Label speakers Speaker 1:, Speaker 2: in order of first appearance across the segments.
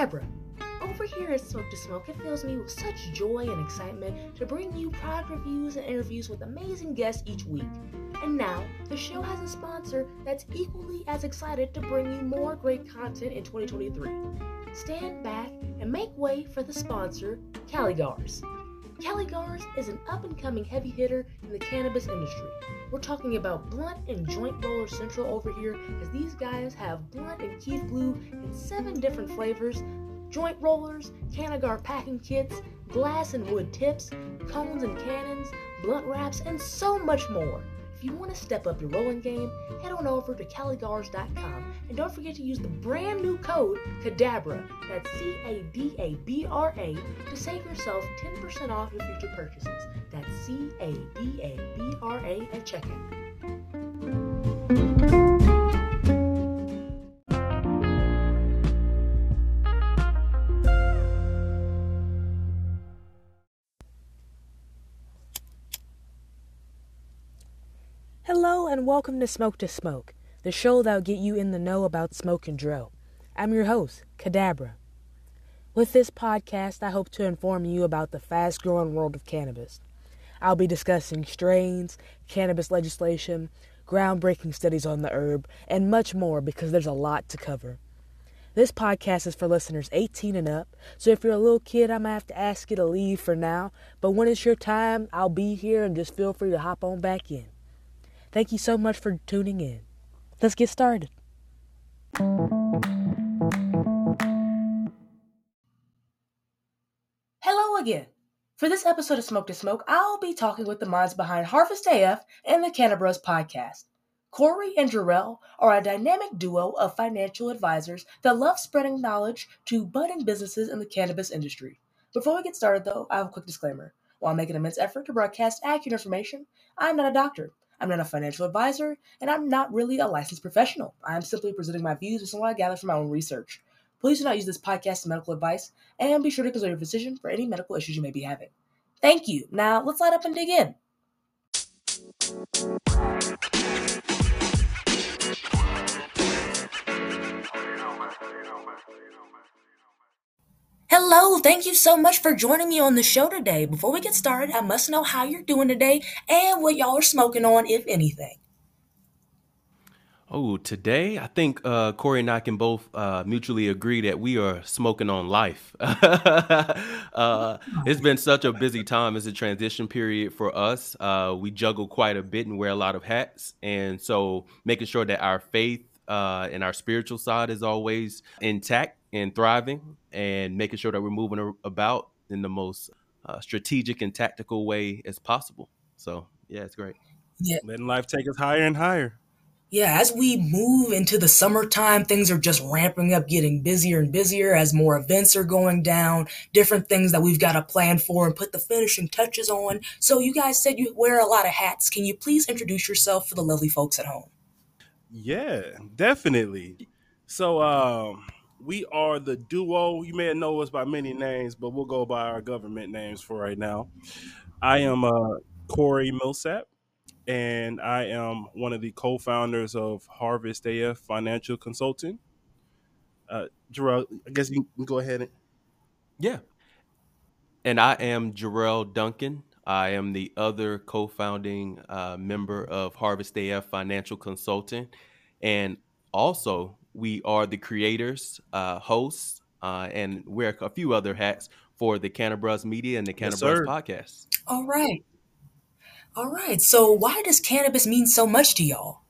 Speaker 1: Kadabra. Over here at Smoke to Smoke, it fills me with such joy and excitement to bring you product reviews and interviews with amazing guests each week. And now, the show has a sponsor that's equally as excited to bring you more great content in 2023. Stand back and make way for the sponsor, Caligars. Caligars is an up and coming heavy hitter in the cannabis industry. We're talking about blunt and joint roller central over here, as these guys have blunt and keef blue in seven different flavors, joint rollers, Cannagar packing kits, glass and wood tips, cones and cannons, blunt wraps, and so much more. If you want to step up your rolling game, head on over to caligars.com and don't forget to use the brand new code CADABRA, that's C A D A B R A, to save yourself 10% off your future purchases. That's C A D A B R A at checkout. And welcome to Smoke to Smoke, the show that'll get you in the know about smoke and drill. I'm your host, Kadabra. With this podcast, I hope to inform you about the fast growing world of cannabis. I'll be discussing strains, cannabis legislation, groundbreaking studies on the herb, and much more because there's a lot to cover. This podcast is for listeners 18 and up, so if you're a little kid, I'm gonna have to ask you to leave for now, but when it's your time, I'll be here and just feel free to hop on back in. Thank you so much for tuning in. Let's get started. Hello again. For this episode of Smoke to Smoke, I'll be talking with the minds behind Harvest AF and the Cannabruhz podcast. Corey and Jerell are a dynamic duo of financial advisors that love spreading knowledge to budding businesses in the cannabis industry. Before we get started, though, I have a quick disclaimer. While I make an immense effort to broadcast accurate information, I'm not a doctor. I'm not a financial advisor, and I'm not really a licensed professional. I'm simply presenting my views based on what I gather from my own research. Please do not use this podcast as medical advice, and be sure to consult your physician for any medical issues you may be having. Thank you. Now, let's light up and dig in. Hello, thank you so much for joining me on the show today. Before we get started, I must know how you're doing today and what y'all are smoking on, if anything.
Speaker 2: Oh, today I think uh, Corey and I can both uh, mutually agree that we are smoking on life. uh, it's been such a busy time It's a transition period for us. Uh, we juggle quite a bit and wear a lot of hats, and so making sure that our faith uh, and our spiritual side is always intact and thriving, and making sure that we're moving about in the most uh, strategic and tactical way as possible. So yeah, it's great.
Speaker 3: Yeah, letting life take us higher and higher
Speaker 1: yeah, as we move into the summertime, things are just ramping up, getting busier and busier as more events are going down, different things that we've got to plan for and put the finishing touches on. So, you guys said you wear a lot of hats. Can you please introduce yourself for the lovely folks at home?
Speaker 3: Yeah, definitely. So, um, we are the duo. You may know us by many names, but we'll go by our government names for right now. I am uh, Corey Milsap and I am one of the co-founders of Harvest AF Financial Consulting. Uh, Jerell, I guess you can go ahead and
Speaker 2: yeah. And I am Jerell Duncan. I am the other co-founding uh, member of Harvest AF Financial Consulting, and also we are the creators, uh, hosts, uh, and wear a few other hats for the Cannabruhz Media and the Cannabruhz yes, Podcast.
Speaker 1: All right. All right. So, why does cannabis mean so much to y'all?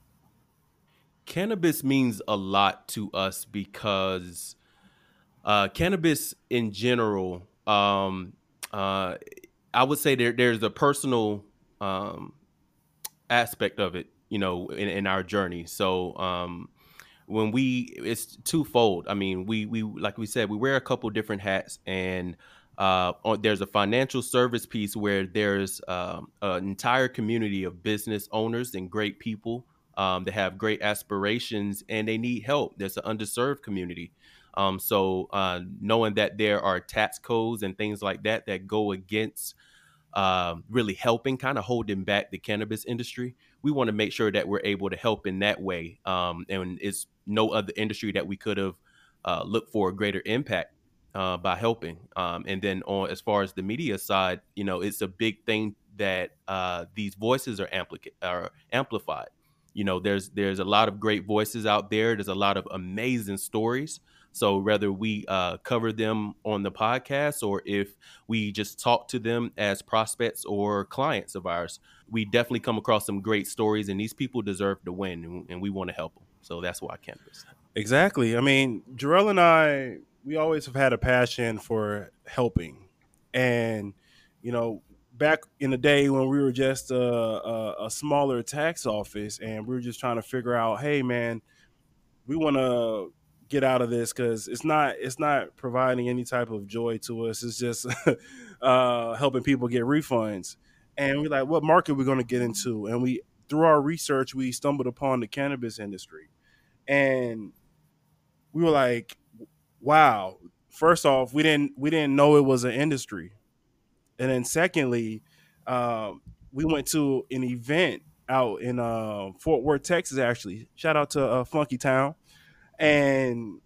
Speaker 2: Cannabis means a lot to us because uh, cannabis in general, um, uh, I would say there, there's a personal um, aspect of it, you know, in, in our journey. So, um, when we, it's twofold. I mean, we we like we said, we wear a couple different hats, and uh, there's a financial service piece where there's um, an entire community of business owners and great people um, that have great aspirations and they need help. There's an underserved community. Um, so uh, knowing that there are tax codes and things like that that go against uh, really helping, kind of holding back the cannabis industry, we want to make sure that we're able to help in that way. Um, and it's no other industry that we could have uh, looked for a greater impact uh, by helping. Um, and then on as far as the media side, you know, it's a big thing that uh, these voices are, ampli- are amplified. You know, there's there's a lot of great voices out there. There's a lot of amazing stories. So whether we uh, cover them on the podcast or if we just talk to them as prospects or clients of ours, we definitely come across some great stories, and these people deserve to win, and, we want to help them. So that's why Cannabis.
Speaker 3: Exactly. I mean, Jerell and I, we always have had a passion for helping, and you know, back in the day when we were just a, a, a smaller tax office, and we were just trying to figure out, hey, man, we want to get out of this because it's not it's not providing any type of joy to us. It's just uh, helping people get refunds. And we're like, what market are we going to get into? And we through our research, we stumbled upon the cannabis industry, and we were like, wow. First off, we didn't we didn't know it was an industry, and then secondly, um, we went to an event out in uh, Fort Worth, Texas. Actually, shout out to uh, Funky Town and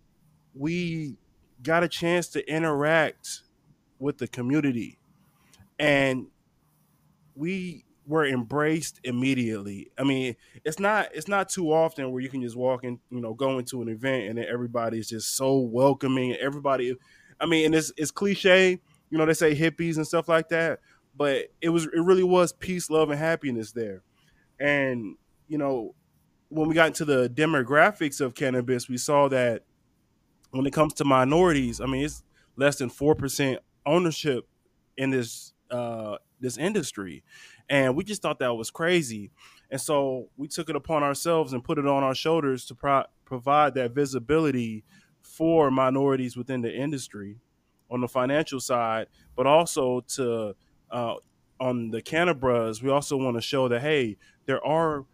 Speaker 3: we got a chance to interact with the community and we were embraced immediately. I mean it's not it's not too often where you can just walk in you know go into an event and then everybody's just so welcoming. Everybody i mean and it's, it's cliche you know they say hippies and stuff like that but it was it really was peace love and happiness there. And you know when we got into the demographics of cannabis, we saw that when it comes to minorities, I mean, it's less than four percent ownership in this uh, this industry, and we just thought that was crazy. And so we took it upon ourselves and put it on our shoulders to pro- provide that visibility for minorities within the industry on the financial side, but also to uh, on the cannabis, we also want to show that hey, there are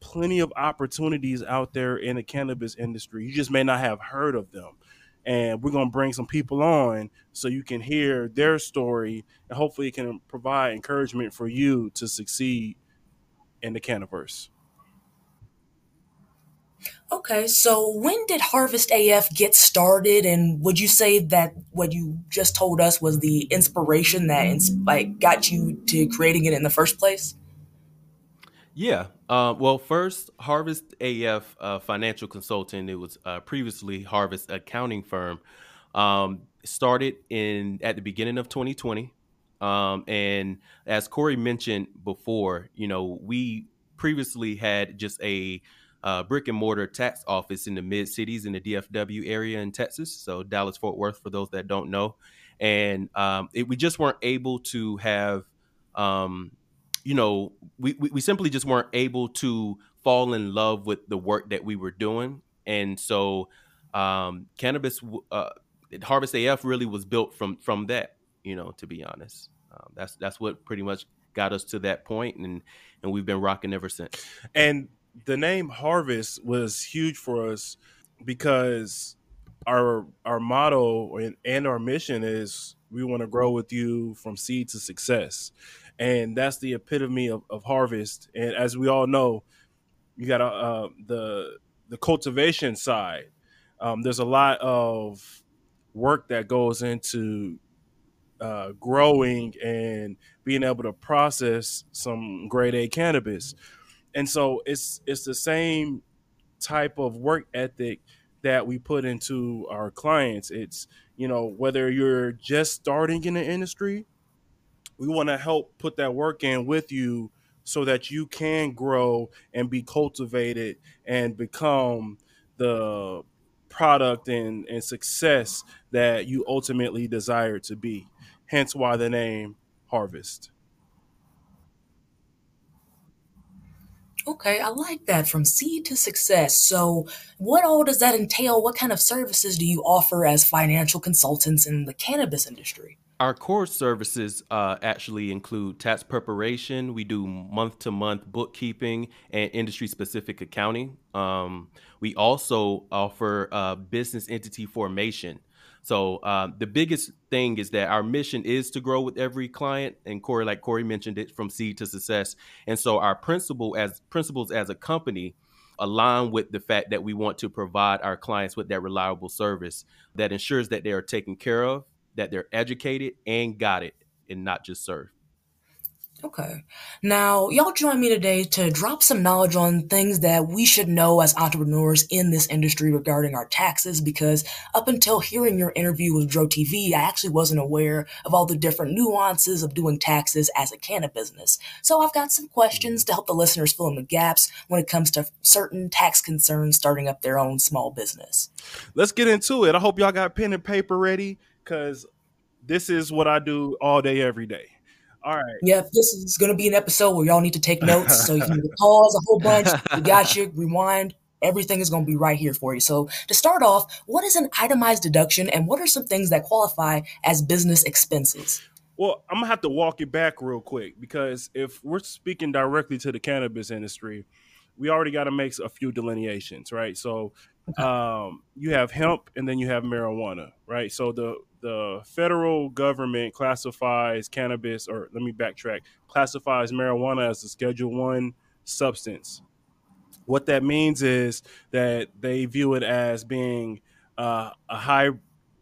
Speaker 3: plenty of opportunities out there in the cannabis industry. You just may not have heard of them. And we're going to bring some people on so you can hear their story and hopefully it can provide encouragement for you to succeed in the cannabis.
Speaker 1: Okay, so when did Harvest AF get started, and would you say that what you just told us was the inspiration that like got you to creating it in the first place?
Speaker 2: Yeah. Uh, well, first, Harvest AF uh, Financial Consulting. It was uh, previously Harvest Accounting Firm. Um, started in at the beginning of 2020, um, and as Corey mentioned before, you know, we previously had just a uh, brick and mortar tax office in the mid cities in the DFW area in Texas, so Dallas Fort Worth for those that don't know, and um, it, we just weren't able to have um, you know, we, we, we simply just weren't able to fall in love with the work that we were doing. And so um, cannabis, uh, Harvest AF really was built from from that, you know, to be honest. Um, that's that's what pretty much got us to that point and and we've been rocking ever since.
Speaker 3: And the name Harvest was huge for us because our our motto and, and our mission is we want to grow with you from seed to success and that's the epitome of, of harvest. And as we all know, you got uh, the the cultivation side. Um, there's a lot of work that goes into uh, growing and being able to process some grade A cannabis, and so it's it's the same type of work ethic that we put into our clients. It's you know whether you're just starting in the industry we want to help put that work in with you so that you can grow and be cultivated and become the product and, and success that you ultimately desire to be. Hence why the name Harvest.
Speaker 1: Okay, I like that from seed to success. So, what all does that entail? What kind of services do you offer as financial consultants in the cannabis industry?
Speaker 2: Our core services uh, actually include tax preparation. We do month to month bookkeeping and industry specific accounting. Um, we also offer uh, business entity formation. So uh, the biggest thing is that our mission is to grow with every client, and Corey, like Corey mentioned it, from seed to success. And so our principle as principles as a company align with the fact that we want to provide our clients with that reliable service that ensures that they are taken care of, that they're educated and got it, and not just served.
Speaker 1: Okay. Now, y'all join me today to drop some knowledge on things that we should know as entrepreneurs in this industry regarding our taxes because up until hearing your interview with Dro TV, I actually wasn't aware of all the different nuances of doing taxes as a cannabis business. So I've got some questions to help the listeners fill in the gaps when it comes to certain tax concerns starting up their own small business.
Speaker 3: Let's get into it. I hope y'all got pen and paper ready because this is what I do all day, every day. All right.
Speaker 1: Yep, this is going to be an episode where y'all need to take notes. So you can pause a whole bunch. We got you. Rewind. Everything is going to be right here for you. So to start off, what is an itemized deduction, and what are some things that qualify as business expenses?
Speaker 3: Well, I'm gonna have to walk it back real quick because if we're speaking directly to the cannabis industry, we already got to make a few delineations, right? So um, you have hemp and then you have marijuana, right? So the the federal government classifies cannabis, or let me backtrack, classifies marijuana as a Schedule One substance. What that means is that they view it as being uh, a high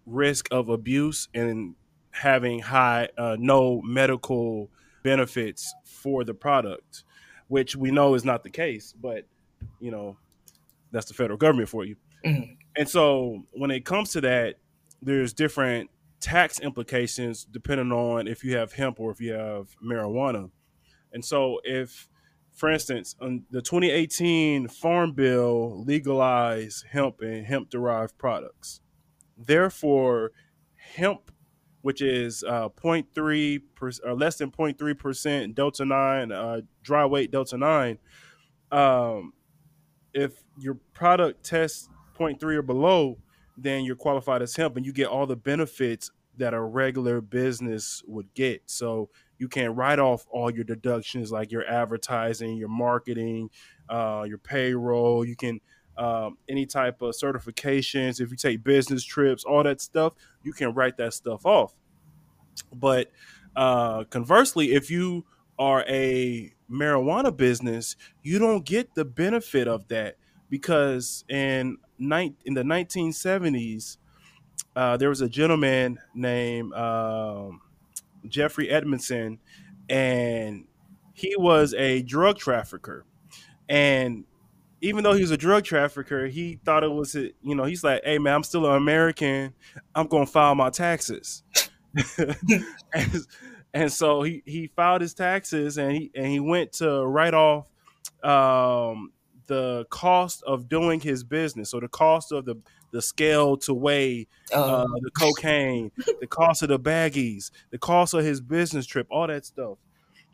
Speaker 3: risk of abuse and having high uh, no medical benefits for the product, which we know is not the case. But you know, that's the federal government for you. Mm-hmm. And so when it comes to that, there's different tax implications depending on if you have hemp or if you have marijuana. And so if for instance, on the 2018 Farm Bill legalized hemp and hemp derived products. Therefore, hemp, which is uh, 0.3 per, or less than 0.3 percent delta nine, uh, dry weight delta nine, um, if your product tests 0.3 or below, then you're qualified as hemp and you get all the benefits that a regular business would get. So you can't write off all your deductions like your advertising, your marketing, uh, your payroll. You can um, any type of certifications. If you take business trips, all that stuff, you can write that stuff off. But uh, conversely, if you are a marijuana business, you don't get the benefit of that because in in the 1970s, uh, there was a gentleman named um, Jeffrey Edmondson, and he was a drug trafficker. And even though he was a drug trafficker, he thought it was, you know, he's like, hey, man, I'm still an American. I'm going to file my taxes. and, and, so he, he filed his taxes and he, and he went to write off um, the cost of doing his business. So the cost of the the scale to weigh uh, oh. the cocaine, the cost of the baggies, the cost of his business trip, all that stuff.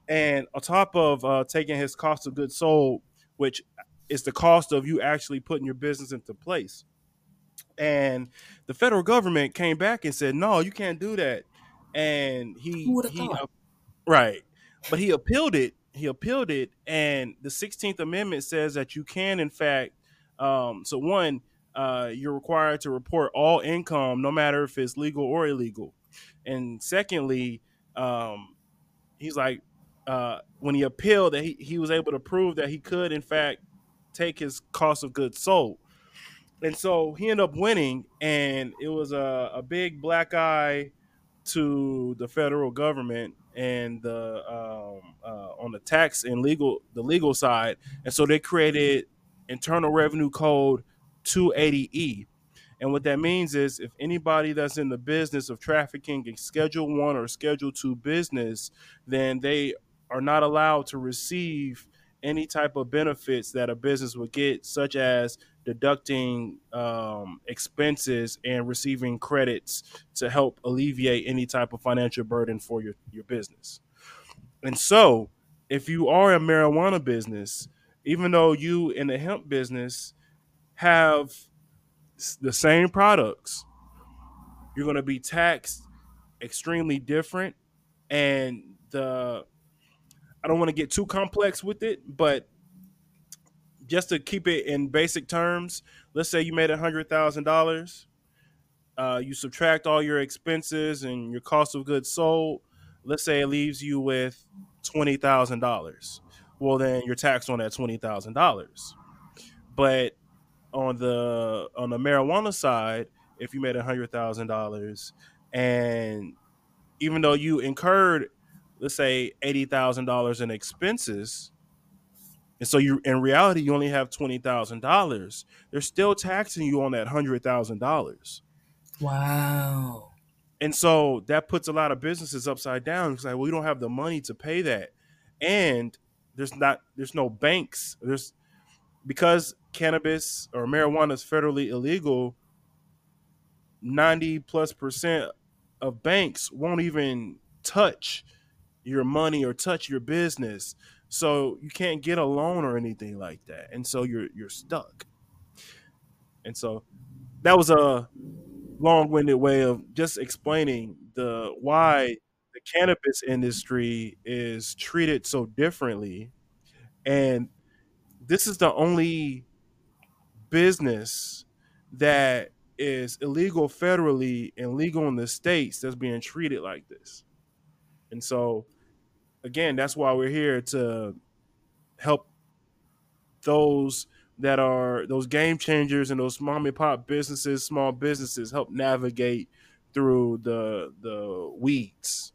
Speaker 3: And on top of uh, taking his cost of goods sold, which is the cost of you actually putting your business into place. And the federal government came back and said, "No, you can't do that." And he, he uh, right, but he appealed it he appealed it, and the Sixteenth Amendment says that you can, in fact, um, so one, uh, you're required to report all income, no matter if it's legal or illegal, and secondly, um, he's like, uh, when he appealed, that he, he was able to prove that he could, in fact, take his cost of goods sold. And so he ended up winning, and it was a, a big black eye to the federal government and the um, uh, on the tax and legal the legal side, and so they created Internal Revenue Code 280E. And what that means is if anybody that's in the business of trafficking a Schedule One or Schedule Two business, then they are not allowed to receive any type of benefits that a business would get, such as deducting um, expenses and receiving credits to help alleviate any type of financial burden for your, your business. And so, if you are a marijuana business, even though you in the hemp business have the same products, you're going to be taxed extremely different. And the I don't want to get too complex with it, but just to keep it in basic terms, let's say you made a hundred thousand uh, dollars. You subtract all your expenses and your cost of goods sold. Let's say it leaves you with twenty thousand dollars. Well, then you're taxed on that twenty thousand dollars. But on the on the marijuana side, if you made a hundred thousand dollars, and even though you incurred, let's say eighty thousand dollars in expenses, and so you in reality you only have twenty thousand dollars, they're still taxing you on that hundred thousand dollars.
Speaker 1: Wow.
Speaker 3: And so that puts a lot of businesses upside down. It's like, well, we don't have the money to pay that. And there's not there's no banks. There's because cannabis or marijuana is federally illegal, 90 plus percent of banks won't even touch your money or touch your business. So you can't get a loan or anything like that. And so you're you're stuck. And so that was a long-winded way of just explaining the why the cannabis industry is treated so differently. And this is the only business that is illegal federally and legal in the states that's being treated like this. And so, again, that's why we're here to help those that are those game changers and those mom and pop businesses, small businesses help navigate through the the weeds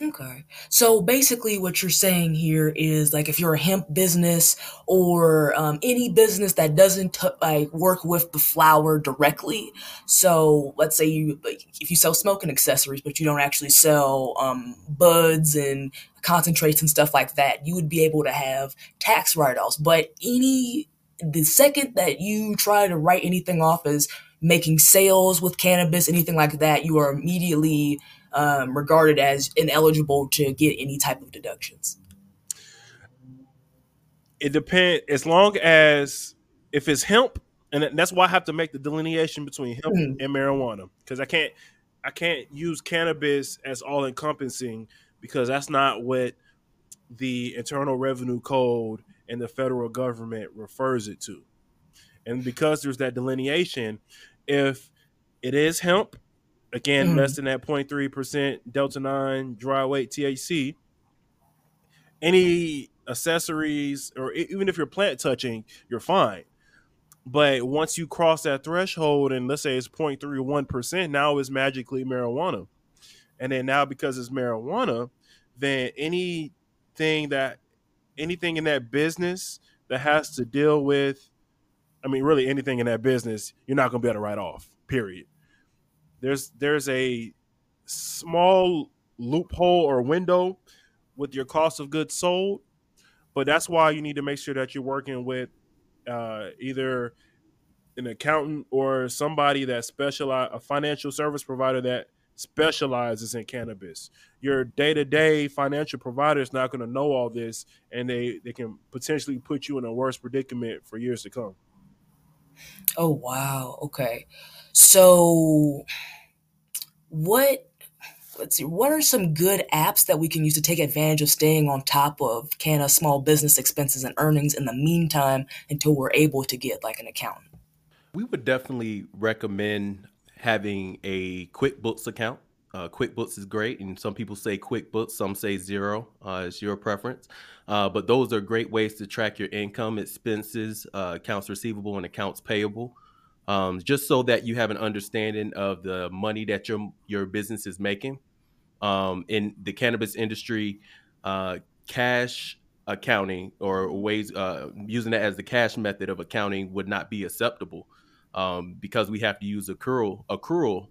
Speaker 1: Okay. So basically, what you're saying here is like if you're a hemp business or um, any business that doesn't t- like work with the flower directly. So let's say you like, if you sell smoking accessories, but you don't actually sell um, buds and concentrates and stuff like that, you would be able to have tax write-offs. But any the second that you try to write anything off as making sales with cannabis, anything like that, you are immediately um, regarded as ineligible to get any type of deductions?
Speaker 3: It depends. As long as if it's hemp, and that's why I have to make the delineation between hemp mm-hmm. and marijuana because I can't I can't use cannabis as all encompassing because that's not what the Internal Revenue Code and the federal government refers it to. And because there's that delineation, if it is hemp Again, mm. less than that 0.3% Delta 9 dry weight THC. Any accessories, or even if you're plant touching, you're fine. But once you cross that threshold, and let's say it's 0.31%, now it's magically marijuana. And then now, because it's marijuana, then anything that anything in that business that has to deal with, I mean, really anything in that business, you're not going to be able to write off, period there's there's a small loophole or window with your cost of goods sold, but that's why you need to make sure that you're working with uh, either an accountant or somebody that specialize a financial service provider that specializes in cannabis. Your day-to-day financial provider is not going to know all this and they they can potentially put you in a worse predicament for years to come.
Speaker 1: Oh wow. Okay. So, what let's see, what are some good apps that we can use to take advantage of staying on top of Canna small business expenses and earnings in the meantime until we're able to get like an accountant?
Speaker 2: We would definitely recommend having a QuickBooks account. Uh, QuickBooks is great, and some people say QuickBooks, some say Xero. Uh, it's your preference. Uh, but those are great ways to track your income, expenses, uh, accounts receivable, and accounts payable um, just so that you have an understanding of the money that your your business is making. Um, in the cannabis industry, uh, cash accounting or ways uh, using that as the cash method of accounting would not be acceptable um, because we have to use accrual accrual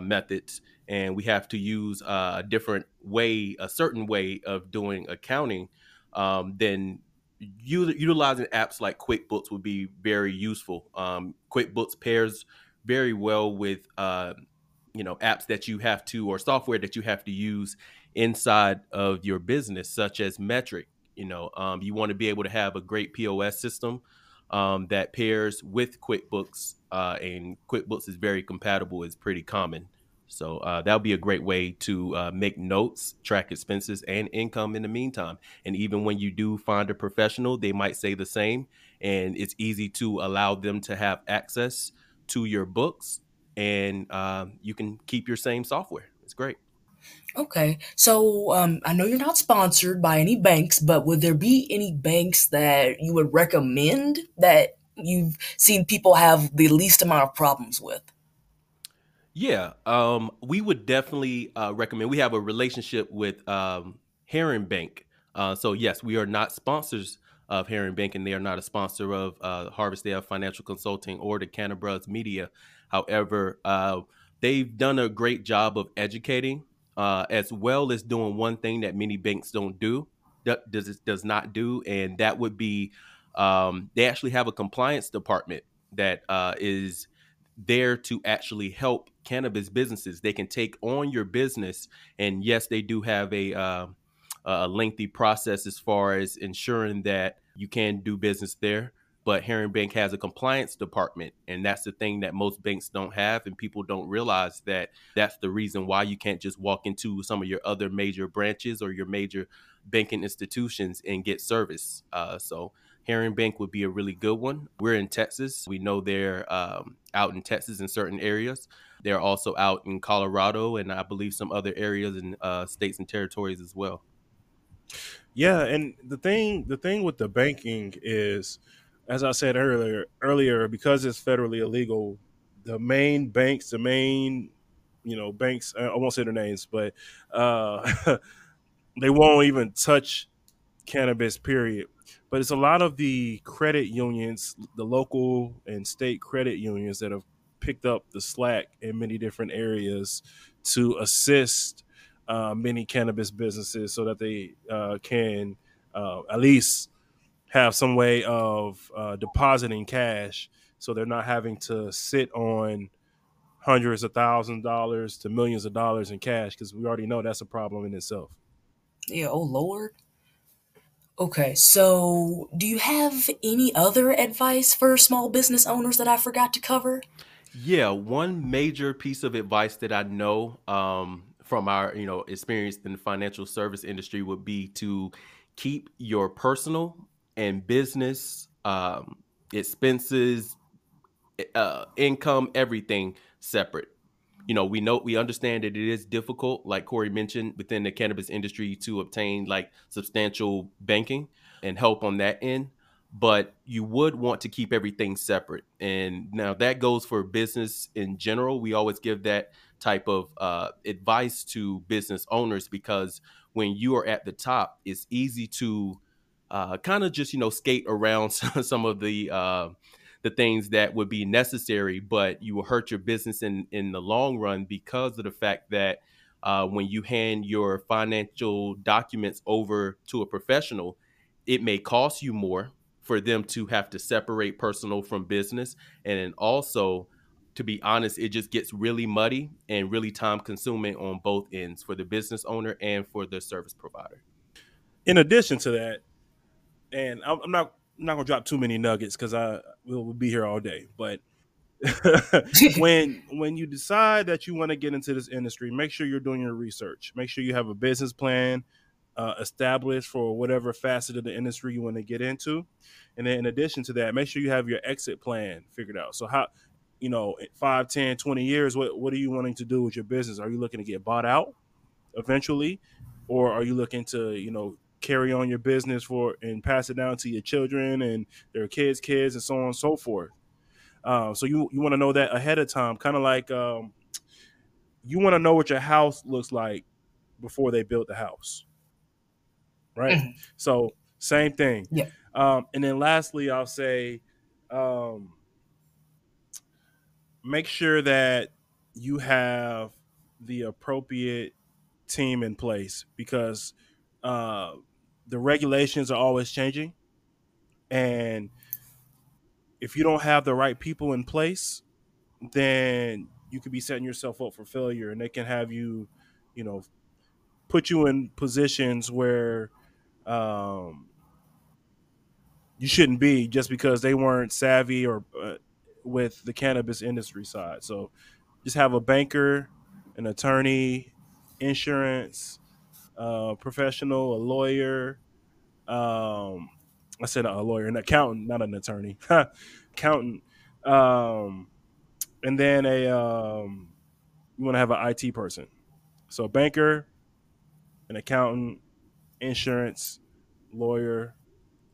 Speaker 2: methods and we have to use a different way, a certain way of doing accounting um, than utilizing apps like QuickBooks would be very useful. Um, QuickBooks pairs very well with uh, you know apps that you have to or software that you have to use inside of your business, such as Metrc. You know, um, you want to be able to have a great POS system um, that pairs with QuickBooks, uh, and QuickBooks is very compatible. is pretty common. So uh, that would be a great way to uh, make notes, track expenses and income in the meantime. And even when you do find a professional, they might say the same. And it's easy to allow them to have access to your books, and uh, you can keep your same software. It's great.
Speaker 1: Okay, so um, I know you're not sponsored by any banks, but would there be any banks that you would recommend that you've seen people have the least amount of problems with?
Speaker 2: Yeah, um, we would definitely uh, recommend. We have a relationship with um, Herring Bank. Uh, so, yes, we are not sponsors of Herring Bank, and they are not a sponsor of uh, Harvest AF Financial Consulting or the Cannabruhz Media. However, uh, they've done a great job of educating, uh, as well as doing one thing that many banks don't do, that does does not do, and that would be um, they actually have a compliance department that uh, is there to actually help cannabis businesses. They can take on your business, and yes, they do have a uh, a lengthy process as far as ensuring that you can do business there. But Herring Bank has a compliance department, and that's the thing that most banks don't have, and people don't realize that that's the reason why you can't just walk into some of your other major branches or your major banking institutions and get service. Uh, so Herring Bank would be a really good one. We're in Texas. We know they're um, out in Texas in certain areas. They're also out in Colorado and I believe some other areas and uh, states and territories as well.
Speaker 3: Yeah, and the thing the thing with the banking is, as I said earlier, earlier because it's federally illegal, the main banks, the main you know banks, I won't say their names, but uh, they won't even touch cannabis. Period but it's a lot of the credit unions, the local and state credit unions that have picked up the slack in many different areas to assist uh, many cannabis businesses so that they uh, can uh, at least have some way of uh, depositing cash so they're not having to sit on hundreds of thousands of dollars to millions of dollars in cash because we already know that's a problem in itself.
Speaker 1: Yeah, oh Lord. Okay, so do you have any other advice for small business owners that I forgot to cover?
Speaker 2: Yeah, one major piece of advice that I know um, from our you know experience in the financial service industry would be to keep your personal and business um, expenses, uh, income, everything separate you know, we know we understand that it is difficult, like Corey mentioned, within the cannabis industry to obtain like substantial banking and help on that end. But you would want to keep everything separate. And now that goes for business in general. We always give that type of uh, advice to business owners because when you are at the top, it's easy to uh, kind of just, you know, skate around some of the uh, the things that would be necessary, but you will hurt your business in in the long run because of the fact that uh, when you hand your financial documents over to a professional, it may cost you more for them to have to separate personal from business, and then also to be honest, it just gets really muddy and really time consuming on both ends for the business owner and for the service provider.
Speaker 3: In addition to that, and I'm not I'm not gonna drop too many nuggets because I will we'll be here all day. But when when you decide that you want to get into this industry, make sure you're doing your research. Make sure you have a business plan uh, established for whatever facet of the industry you want to get into, and then in addition to that, make sure you have your exit plan figured out. So how you know 5 10 20 years what, what are you wanting to do with your business are you looking to get bought out eventually or are you looking to you know carry on your business for and pass it down to your children and their kids' kids and so on and so forth. Uh, so you you want to know that ahead of time, kind of like um, you want to know what your house looks like before they build the house, right? Mm-hmm. So same thing.
Speaker 1: Yeah.
Speaker 3: Um, and then lastly, I'll say, um, make sure that you have the appropriate team in place because uh, the regulations are always changing, and if you don't have the right people in place, then you could be setting yourself up for failure, and they can have you, you know, put you in positions where um, you shouldn't be just because they weren't savvy or uh, with the cannabis industry side. So just have a banker, an attorney, insurance, uh, professional, a lawyer. Um, I said a lawyer, an accountant, not an attorney, accountant. Um, and then a um, you want to have an IT person So a banker, an accountant, insurance, lawyer,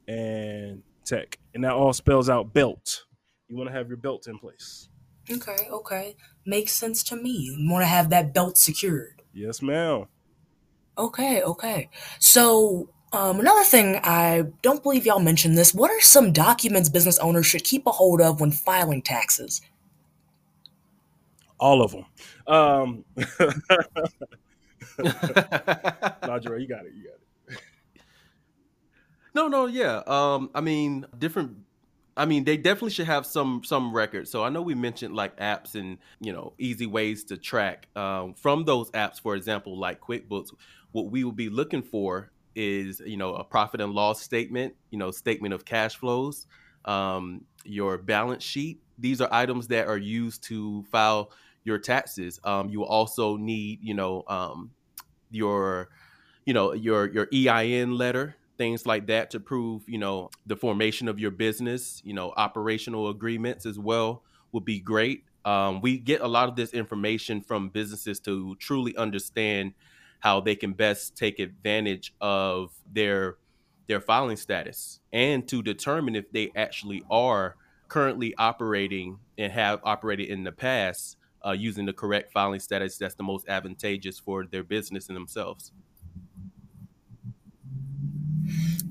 Speaker 3: and tech. And that all spells out belt. You want to have your belt in place.
Speaker 1: Okay, okay. Makes sense to me. You want to have that belt secured.
Speaker 3: Yes, ma'am.
Speaker 1: Okay, okay. So, um, another thing, I don't believe y'all mentioned this. What are some documents business owners should keep a hold of when filing taxes?
Speaker 3: All of them. Um, Najera, you got it. You got it.
Speaker 2: No, no, yeah. Um, I mean, different. I mean, they definitely should have some some records. So I know we mentioned like apps and you know easy ways to track um, from those apps. For example, like QuickBooks, what we will be looking for is you know a profit and loss statement, you know statement of cash flows, um, your balance sheet. These are items that are used to file your taxes. Um, you will also need you know um, your you know your your EIN letter things like that to prove you know the formation of your business you know operational agreements as well would be great um, we get a lot of this information from businesses to truly understand how they can best take advantage of their their filing status and to determine if they actually are currently operating and have operated in the past uh, using the correct filing status that's the most advantageous for their business and themselves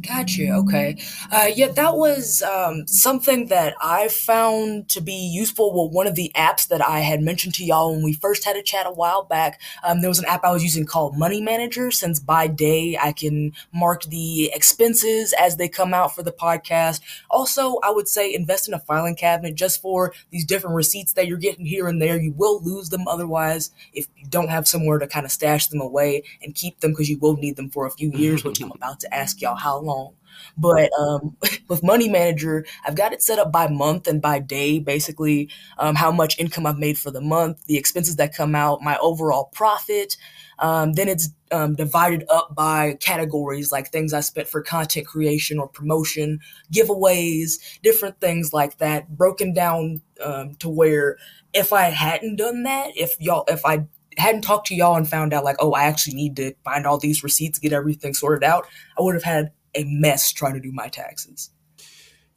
Speaker 1: Gotcha. Okay. Uh, yeah, that was um, something that I found to be useful. Well, one of the apps that I had mentioned to y'all when we first had a chat a while back, um, there was an app I was using called Money Manager. Since by day I can mark the expenses as they come out for the podcast. Also, I would say invest in a filing cabinet just for these different receipts that you're getting here and there. You will lose them otherwise if you don't have somewhere to kind of stash them away and keep them because you will need them for a few years, which I'm about to ask y'all how long long. But um, with Money Manager, I've got it set up by month and by day, basically um, how much income I've made for the month, the expenses that come out, my overall profit. Um, then it's um, divided up by categories like things I spent for content creation or promotion, giveaways, different things like that, broken down um, to where if I hadn't done that, if y'all, if I hadn't talked to y'all and found out like, oh, I actually need to find all these receipts, get everything sorted out, I would have had a mess trying to do my taxes.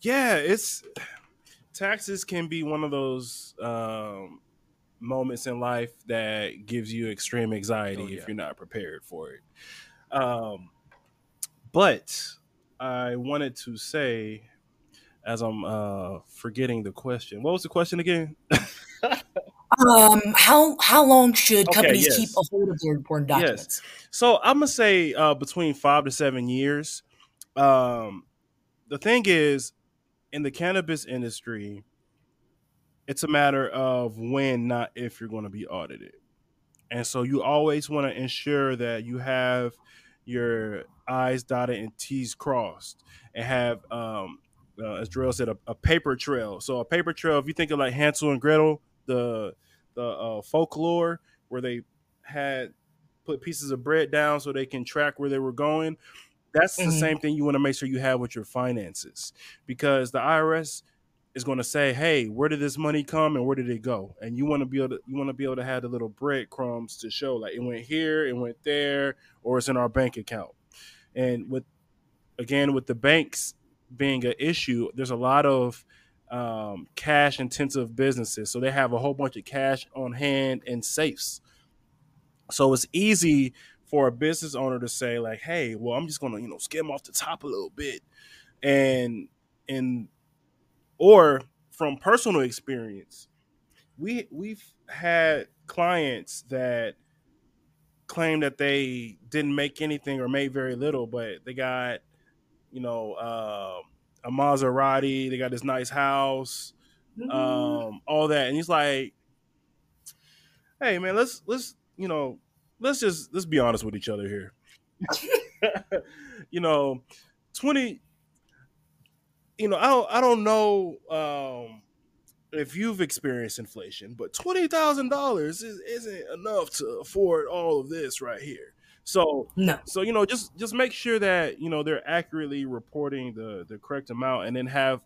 Speaker 3: Yeah, it's taxes can be one of those um, moments in life that gives you extreme anxiety oh, yeah. if you're not prepared for it. Um, but I wanted to say, as I'm uh, forgetting the question, what was the question again?
Speaker 1: um, how how long should okay, companies yes. keep a hold of their important documents?
Speaker 3: Yes. So I'm gonna say uh, between five to seven years. Um, the thing is, in the cannabis industry, it's a matter of when, not if you're going to be audited. And so you always want to ensure that you have your I's dotted and T's crossed and have, um, uh, as Jerell said, a, a, paper trail. So a paper trail, if you think of like Hansel and Gretel, the the uh, folklore where they had put pieces of bread down so they can track where they were going that's mm-hmm. the same thing you want to make sure you have with your finances because the IRS is going to say, "Hey, where did this money come and where did it go?" And you want to be able to you want to be able to have the little breadcrumbs to show like it went here, it went there, or it's in our bank account. And with again with the banks being an issue, there's a lot of um, cash intensive businesses, so they have a whole bunch of cash on hand in safes. So it's easy for a business owner to say like, "Hey, well, I'm just going to you know skim off the top a little bit," and and or from personal experience, we we've had clients that claim that they didn't make anything or made very little, but they got you know uh, a Maserati, they got this nice house, mm-hmm. um, all that, and he's like, "Hey, man, let's let's you know." Let's just let's be honest with each other here. you know, twenty. You know, I don't I don't know um, if you've experienced inflation, but twenty thousand dollars isn't enough to afford all of this right here. So
Speaker 1: no.
Speaker 3: So you know, just just make sure that you know they're accurately reporting the the correct amount, and then have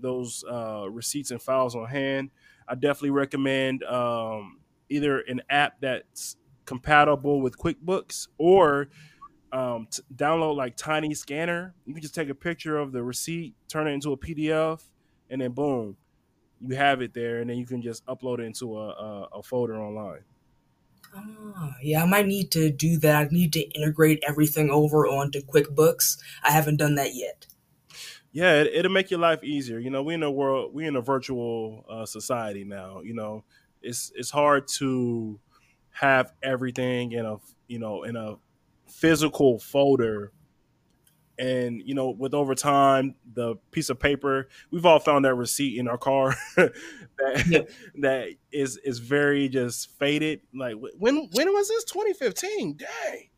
Speaker 3: those uh, receipts and files on hand. I definitely recommend um, either an app that's compatible with QuickBooks, or um, t- download like Tiny Scanner. You can just take a picture of the receipt, turn it into a PDF, and then boom, you have it there, and then you can just upload it into a, a, a folder online.
Speaker 1: Ah, yeah, I might need to do that. I need to integrate everything over onto QuickBooks. I haven't done that yet.
Speaker 3: Yeah, it, will make your life easier. You know, we in a world, we in a virtual uh, society now. You know, it's it's hard to have everything in a you know in a physical folder. And you know with over time the piece of paper we've all found that receipt in our car that yeah. that is is very just faded. Like when when was this? 2015 dang.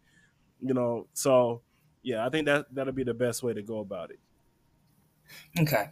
Speaker 3: You know so yeah i think that that'll be the best way to go about it
Speaker 1: okay.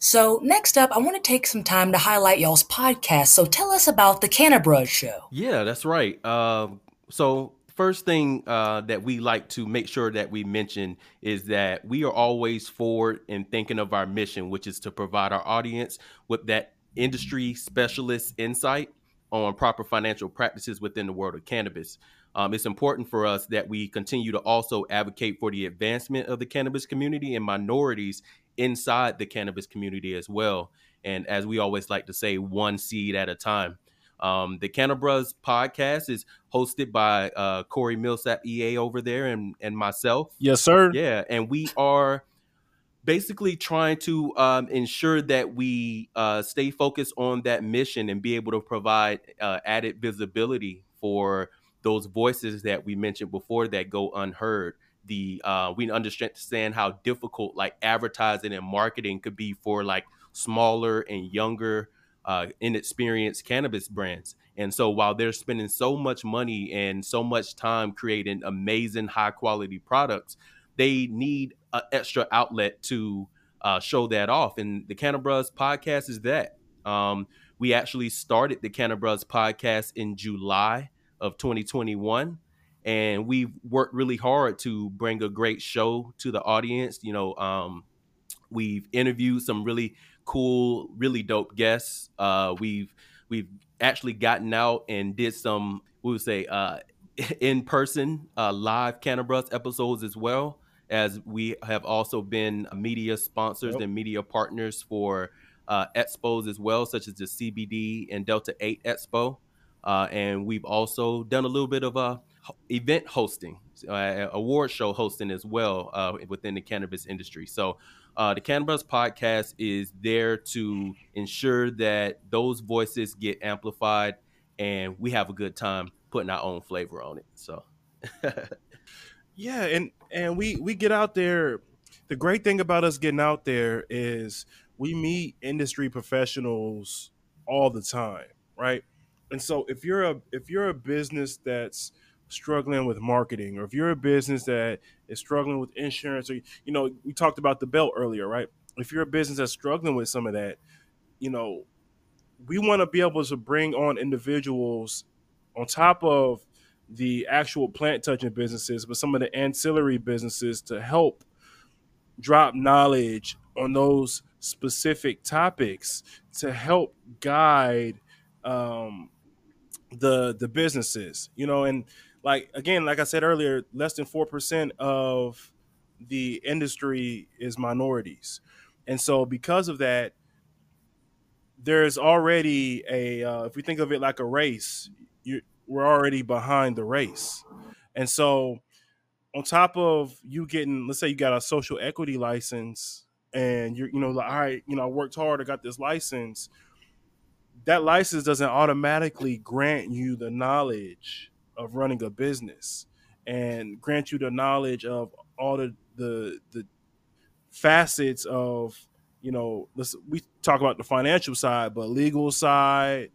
Speaker 1: So next up i want to take some time to highlight y'all's podcast. So tell us about the Cannabruhz show.
Speaker 2: Yeah that's right. Um, so first thing uh, that we like to make sure that we mention is that we are always forward in thinking of our mission, which is to provide our audience with that industry specialist insight on proper financial practices within the world of cannabis. Um, it's important for us that we continue to also advocate for the advancement of the cannabis community and minorities inside the cannabis community as well. And as we always like to say, one seed at a time. Um, the Cannabruhz podcast is hosted by uh, Corey Milsap EA over there and, and myself.
Speaker 3: Yes, sir.
Speaker 2: Yeah. And we are basically trying to um, ensure that we uh, stay focused on that mission and be able to provide uh, added visibility for those voices that we mentioned before that go unheard. The uh, we understand how difficult like advertising and marketing could be for like smaller and younger uh, inexperienced cannabis brands. And so while they're spending so much money and so much time creating amazing high quality products, they need an extra outlet to uh, show that off. And the Cannabruhz podcast is that. Um, we actually started the Cannabruhz podcast in July of 2021 and we've worked really hard to bring a great show to the audience you know um, we've interviewed some really cool, really dope guests. Uh, we've we've actually gotten out and did some we would say uh, in person uh, live Cannabruhz episodes as well as we have also been media sponsors yep. and media partners for uh, expos as well, such as the CBD and Delta Eight Expo, uh, and we've also done a little bit of a uh, event hosting, uh, award show hosting as well uh, within the cannabis industry. So uh, the Cannabruhz podcast is there to ensure that those voices get amplified and we have a good time putting our own flavor on it. So,
Speaker 3: yeah, and and we we get out there. The great thing about us getting out there is we meet industry professionals all the time, right? And so if you're a if you're a business that's struggling with marketing or if you're a business that is struggling with insurance or you know we talked about the belt earlier right? If you're a business that's struggling with some of that you know we want to be able to bring on individuals on top of the actual plant touching businesses but some of the ancillary businesses to help drop knowledge on those specific topics to help guide um, the the businesses you know and like again, like I said earlier, less than four percent of the industry is minorities, and so because of that, there's already a. Uh, if we think of it like a race, you, we're already behind the race, and so on top of you getting, let's say you got a social equity license, and you're, you know, like, all right, you know, I worked hard, I got this license. That license doesn't automatically grant you the knowledge of running a business and grant you the knowledge of all the the, the facets of you know let's we talk about the financial side but legal side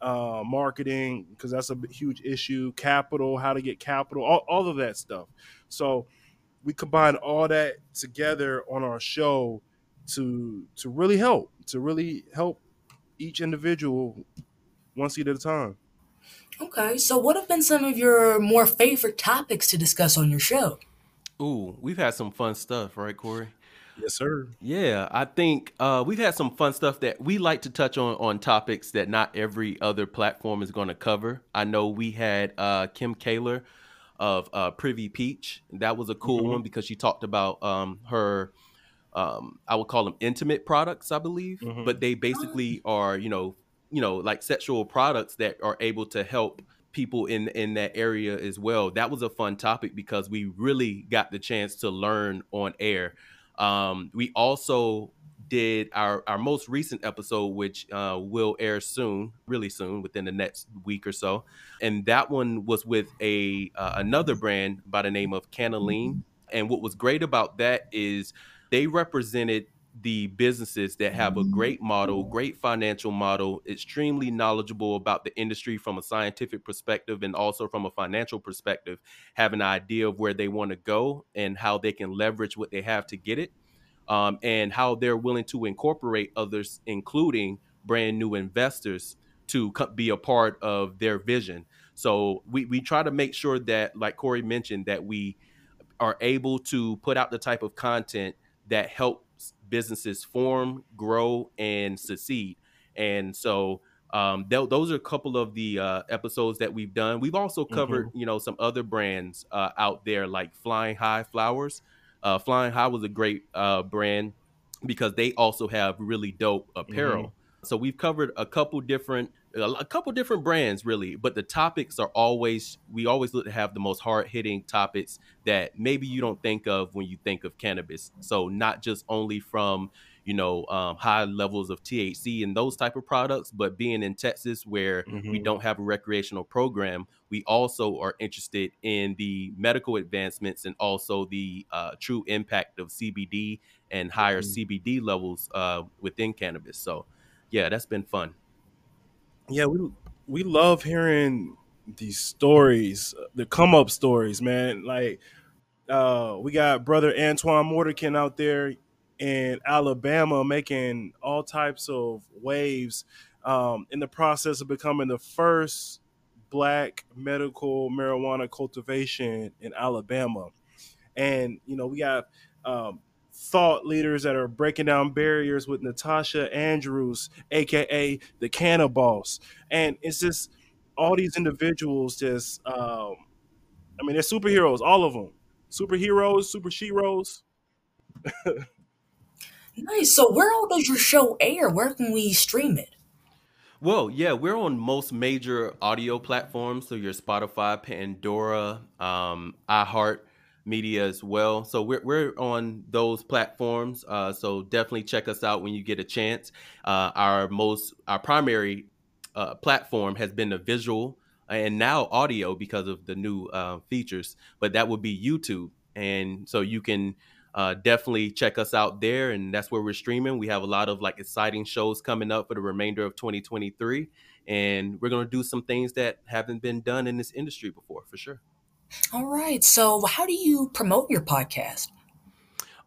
Speaker 3: uh, marketing because that's a huge issue capital how to get capital all, all of that stuff. So we combine all that together on our show to to really help to really help each individual one seat at a time
Speaker 1: Okay, so what have been some of your more favorite topics to discuss on your show?
Speaker 2: Ooh, we've had some fun stuff, right, Corey?
Speaker 3: Yes, sir.
Speaker 2: Yeah, I think uh, we've had some fun stuff that we like to touch on on topics that not every other platform is going to cover. I know we had uh, Kim Kaler of uh, Privy Peach. That was a cool mm-hmm. one because she talked about um, her, um, I would call them intimate products, I believe, mm-hmm. but they basically are, you know, you know, like sexual products that are able to help people in in that area as well. That was a fun topic because we really got the chance to learn on air. Um, we also did our our most recent episode, which uh, will air soon, really soon, within the next week or so, and that one was with a uh, another brand by the name of Canaline. And what was great about that is they represented the businesses that have a great model, great financial model, extremely knowledgeable about the industry from a scientific perspective and also from a financial perspective, have an idea of where they want to go and how they can leverage what they have to get it, um, and how they're willing to incorporate others, including brand new investors, to be a part of their vision. So we, we try to make sure that, like Corey mentioned, that we are able to put out the type of content that help businesses form, grow, and succeed. And so um, th- those are a couple of the uh, episodes that we've done. We've also covered, mm-hmm. you know, some other brands uh, out there like Flying High Flowers. Uh, Flying High was a great uh, brand because they also have really dope apparel. Mm-hmm. So we've covered a couple different a couple different brands really but the topics are always we always look to have the most hard-hitting topics that maybe you don't think of when you think of cannabis so not just only from you know um, high levels of thc and those type of products but being in texas where mm-hmm. we don't have a recreational program we also are interested in the medical advancements and also the uh, true impact of cbd and higher mm-hmm. cbd levels uh, within cannabis so yeah that's been fun
Speaker 3: yeah, we we love hearing these stories, the come up stories, man. Like uh, we got brother Antoine Morderkin out there in Alabama making all types of waves um, in the process of becoming the first black medical marijuana cultivation in Alabama. And you know, we got um, thought leaders that are breaking down barriers with Natasha Andrews, aka the Canna Boss, and it's just all these individuals just. Um, I mean, they're superheroes, all of them, superheroes, super sheroes.
Speaker 1: nice. So, where all does your show air? Where can we stream it?
Speaker 2: Well, yeah, we're on most major audio platforms. So your Spotify, Pandora, um, iHeart, media as well. So we're, we're on those platforms. Uh, so definitely check us out when you get a chance. Uh, our most, our primary uh, platform has been the visual and now audio because of the new uh, features, but that would be YouTube. And so you can uh, definitely check us out there. And that's where we're streaming. We have a lot of like exciting shows coming up for the remainder of 2023. And we're going to do some things that haven't been done in this industry before for sure.
Speaker 1: All right. So, how do you promote your podcast?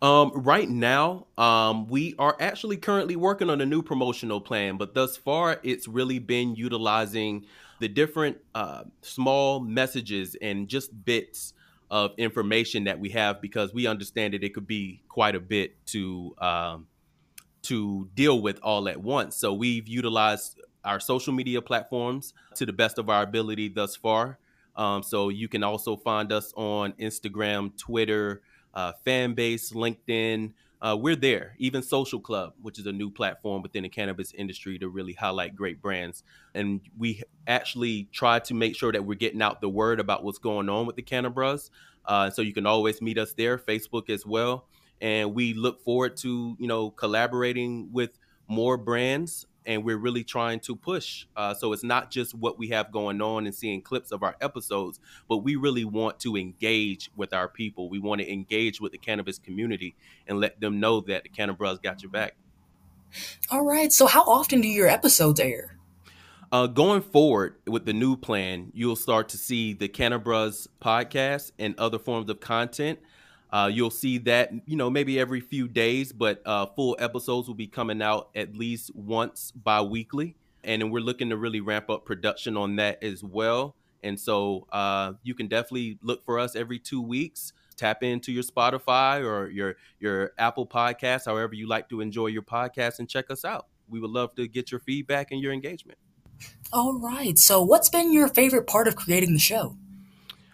Speaker 2: Um, right now, um, we are actually currently working on a new promotional plan, but thus far, it's really been utilizing the different uh, small messages and just bits of information that we have because we understand that it could be quite a bit to um, to deal with all at once. So we've utilized our social media platforms to the best of our ability thus far. Um, so you can also find us on Instagram, Twitter, uh, Fanbase, LinkedIn. Uh, we're there. Even Social Club, which is a new platform within the cannabis industry to really highlight great brands. And we actually try to make sure that we're getting out the word about what's going on with the Cannabruhz. Uh, so you can always meet us there, Facebook as well. And we look forward to you know collaborating with more brands and we're really trying to push. Uh, so it's not just what we have going on and seeing clips of our episodes, but we really want to engage with our people. We want to engage with the cannabis community and let them know that the Cannabruhz got your back.
Speaker 1: All right. So how often do your episodes air?
Speaker 2: Uh, going forward with the new plan, you'll start to see the Cannabruhz podcast and other forms of content uh, you'll see that, you know, maybe every few days, but uh, full episodes will be coming out at least once bi weekly. And then we're looking to really ramp up production on that as well. And so uh, you can definitely look for us every two weeks tap into your Spotify or your your Apple Podcast, however you like to enjoy your podcast, and check us out. We would love to get your feedback and your engagement.
Speaker 1: All right. So, what's been your favorite part of creating the show?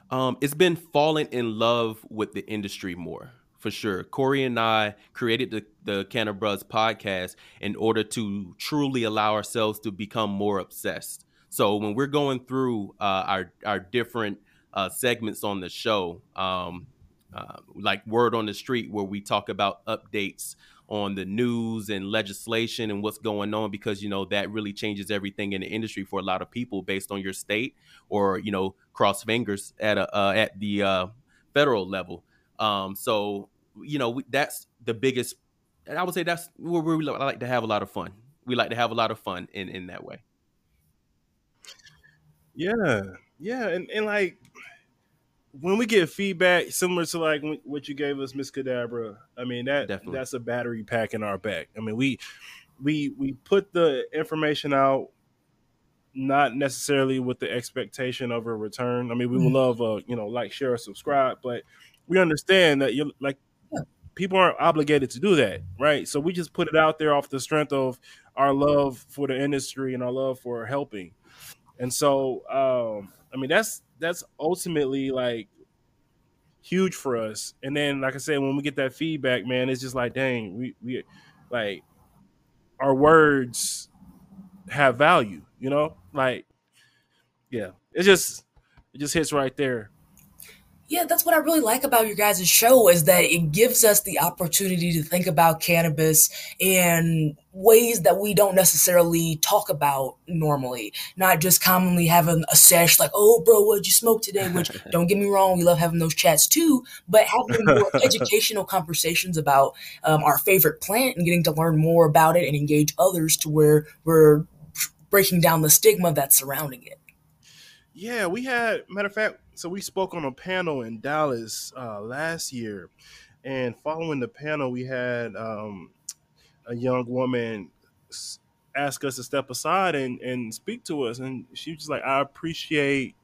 Speaker 2: Um, it's been falling in love with the industry more for sure. Corey and I created the, the Cannabruhz podcast in order to truly allow ourselves to become more obsessed. So when we're going through uh, our our different uh, segments on the show, um, uh, like Word on the Street, where we talk about updates on the news and legislation and what's going on because you know that really changes everything in the industry for a lot of people based on your state or you know cross fingers at a uh, at the uh, federal level. Um, so you know that's the biggest and i would say that's where we like to have a lot of fun. We like to have a lot of fun in in that way.
Speaker 3: Yeah. Yeah. And, and like when we get feedback similar to like what you gave us, Miss Cadabra, I mean that Definitely. that's a battery pack in our back. I mean we we we put the information out not necessarily with the expectation of a return. I mean we would mm-hmm. love uh you know like share or subscribe, but we understand that you like people aren't obligated to do that, right? So we just put it out there off the strength of our love for the industry and our love for helping. And so um I mean that's that's ultimately like huge for us. And then, like I said, when we get that feedback, man, it's just like, dang, we we like our words have value, you know? Like, yeah, it just it just hits right there.
Speaker 1: Yeah, that's what I really like about your guys' show is that it gives us the opportunity to think about cannabis in ways that we don't necessarily talk about normally. Not just commonly having a sesh like, oh, bro, what'd you smoke today? Which, don't get me wrong, we love having those chats too, but having more educational conversations about um, our favorite plant and getting to learn more about it and engage others to where we're breaking down the stigma that's surrounding it.
Speaker 3: Yeah, we had, matter of fact, so we spoke on a panel in Dallas uh, last year, and following the panel, we had um, a young woman ask us to step aside and, and speak to us, and she was just like, "I appreciate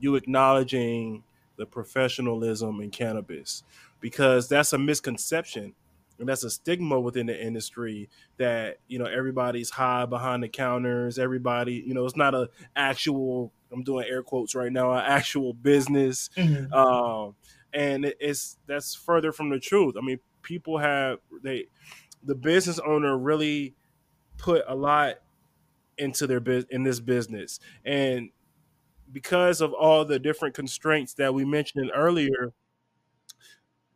Speaker 3: you acknowledging the professionalism in cannabis because that's a misconception." and that's a stigma within the industry that you know everybody's high behind the counters everybody you know it's not a actual I'm doing air quotes right now, an actual business. Mm-hmm. Um, and it's that's further from the truth. I mean, people have they the business owner really put a lot into their business in this business, and because of all the different constraints that we mentioned earlier,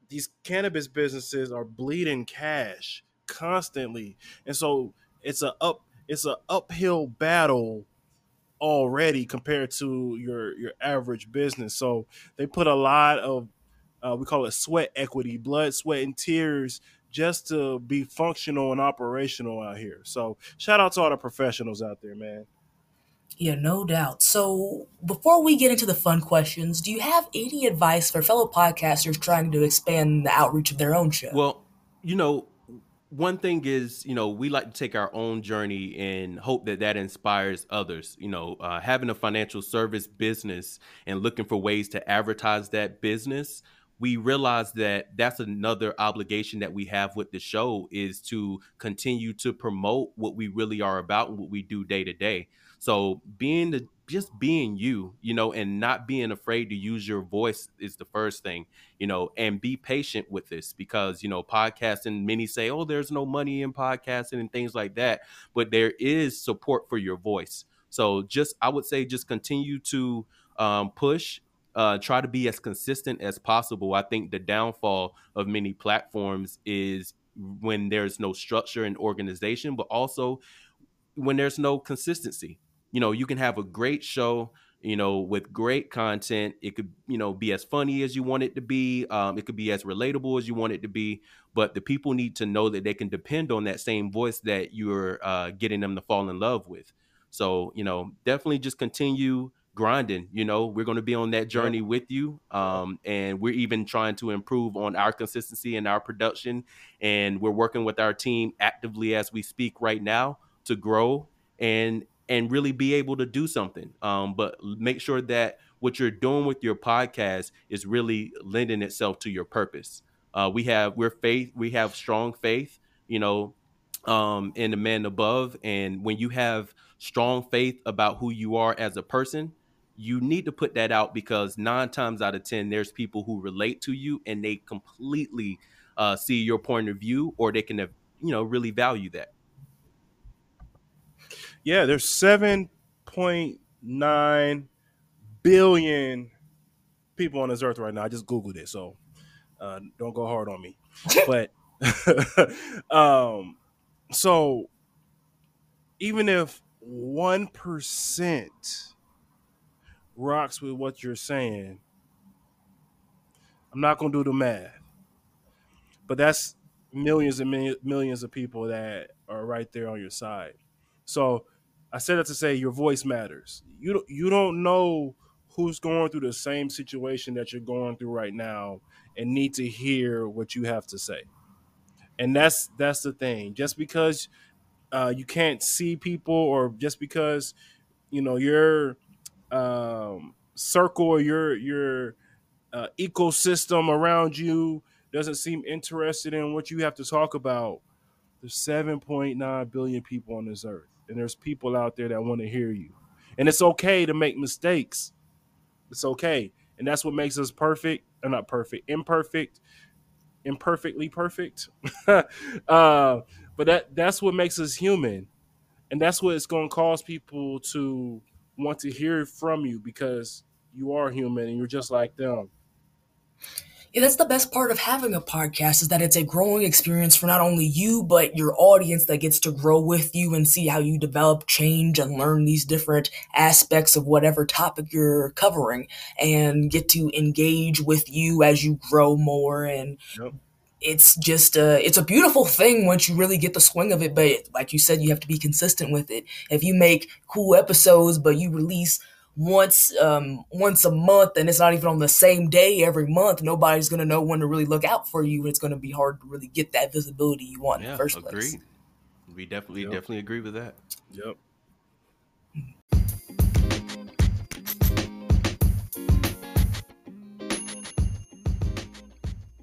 Speaker 3: these cannabis businesses are bleeding cash constantly, and so it's a up it's an uphill battle already compared to your your average business. So they put a lot of uh, we call it sweat equity, blood, sweat, and tears just to be functional and operational out here. So shout out to all the professionals out there, man.
Speaker 1: Yeah, no doubt. So before we get into the fun questions, do you have any advice for fellow podcasters trying to expand the outreach of their own show?
Speaker 2: Well, you know, one thing is, you know, we like to take our own journey and hope that that inspires others. You know, uh, having a financial service business and looking for ways to advertise that business, we realize that that's another obligation that we have with the show is to continue to promote what we really are about and what we do day to day. So being the just being you, you know, and not being afraid to use your voice is the first thing, you know, and be patient with this because, you know, podcasting, many say, oh, there's no money in podcasting and things like that, but there is support for your voice. So just, I would say, just continue to um, push. Uh, try to be as consistent as possible. I think the downfall of many platforms is when there's no structure and organization, but also when there's no consistency you know, you can have a great show, you know, with great content. It could, you know, be as funny as you want it to be. Um, it could be as relatable as you want it to be. But the people need to know that they can depend on that same voice that you're uh, getting them to fall in love with. So, you know, definitely just continue grinding. You know, we're going to be on that journey with you. Um, and we're even trying to improve on our consistency and our production. And we're working with our team actively as we speak right now to grow and and really be able to do something. Um, but make sure that what you're doing with your podcast is really lending itself to your purpose. Uh, we have we're faith, we have strong faith, you know, um, in the man above. And when you have strong faith about who you are as a person, you need to put that out because nine times out of ten, there's people who relate to you and they completely uh, see your point of view, or they can, you know, really value that.
Speaker 3: Yeah, there's seven point nine billion people on this earth right now. I just googled it, so uh, don't go hard on me. but um, so even if one percent rocks with what you're saying, I'm not gonna do the math, but that's millions and millions of people that are right there on your side. So I said that to say your voice matters. You don't, you don't know who's going through the same situation that you're going through right now and need to hear what you have to say. And that's that's the thing. Just because uh, you can't see people, or just because you know your um, circle or your your uh, ecosystem around you doesn't seem interested in what you have to talk about. There's 7.9 billion people on this earth, and there's people out there that want to hear you. And it's okay to make mistakes. It's okay. And that's what makes us perfect, or not perfect, imperfect, imperfectly perfect. uh, but that that's what makes us human. And that's what it's going to cause people to want to hear from you because you are human and you're just like them.
Speaker 4: Yeah, that's the best part of having a podcast is that it's a growing experience for not only you, but your audience that gets to grow with you and see how you develop, change, and learn these different aspects of whatever topic you're covering and get to engage with you as you grow more. And yep. it's just a it's a beautiful thing once you really get the swing of it but like you said you have to be consistent with it. If you make cool episodes but you release once um, once a month and it's not even on the same day every month, nobody's gonna know when to really look out for you, and it's gonna be hard to really get that visibility you want yeah, in the first agreed. place.
Speaker 2: We definitely yep. definitely agree with that.
Speaker 3: Yep.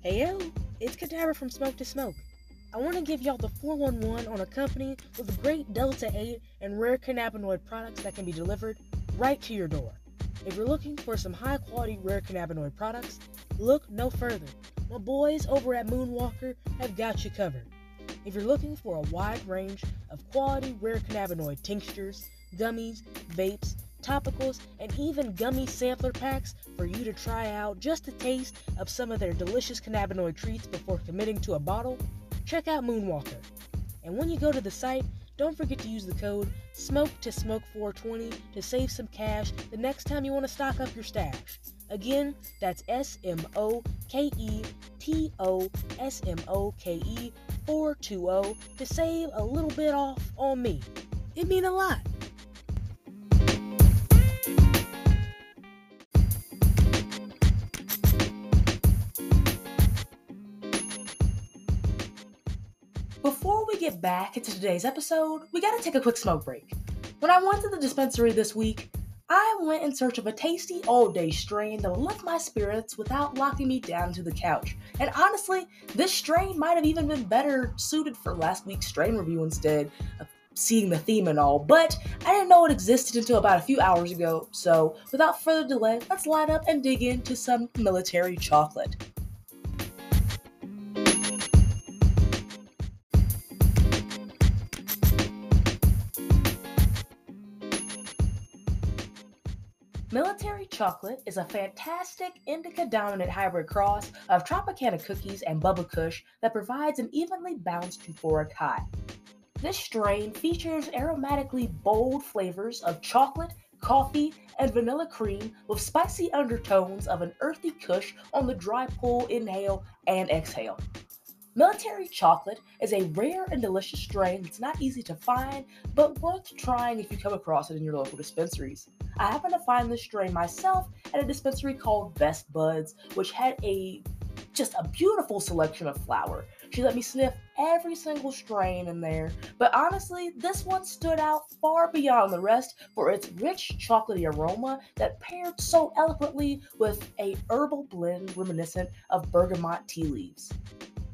Speaker 1: Hey yo, it's Cadabra from Smoke to Smoke. I want to give y'all the 411 on a company with great Delta 8 and rare cannabinoid products that can be delivered right to your door. If you're looking for some high quality rare cannabinoid products, look no further. My boys over at Moonwalker have got you covered. If you're looking for a wide range of quality rare cannabinoid tinctures, gummies, vapes, topicals, and even gummy sampler packs for you to try out just a taste of some of their delicious cannabinoid treats before committing to a bottle, check out Moonwalker. And when you go to the site, don't forget to use the code SMOKE to SMOKE 420 to save some cash the next time you want to stock up your stash. Again, that's S M O K E T O S M O K E 420 to save a little bit off on me. It mean a lot. Back into today's episode, we gotta take a quick smoke break. When I went to the dispensary this week, I went in search of a tasty all day strain that would lift my spirits without locking me down to the couch. And honestly, this strain might have even been better suited for last week's strain review instead of seeing the theme and all, but I didn't know it existed until about a few hours ago. So, without further delay, let's line up and dig into some military chocolate. Chocolate is a fantastic indica dominant hybrid cross of Tropicana cookies and Bubba Kush that provides an evenly balanced euphoric high. This strain features aromatically bold flavors of chocolate, coffee, and vanilla cream with spicy undertones of an earthy kush on the dry pull, inhale, and exhale. Military chocolate is a rare and delicious strain that's not easy to find, but worth trying if you come across it in your local dispensaries. I happened to find this strain myself at a dispensary called Best Buds, which had a
Speaker 5: just a beautiful selection of flower. She let me sniff every single strain in there, but honestly, this one stood out far beyond the rest for its rich chocolatey aroma that paired so eloquently with a herbal blend reminiscent of bergamot tea leaves.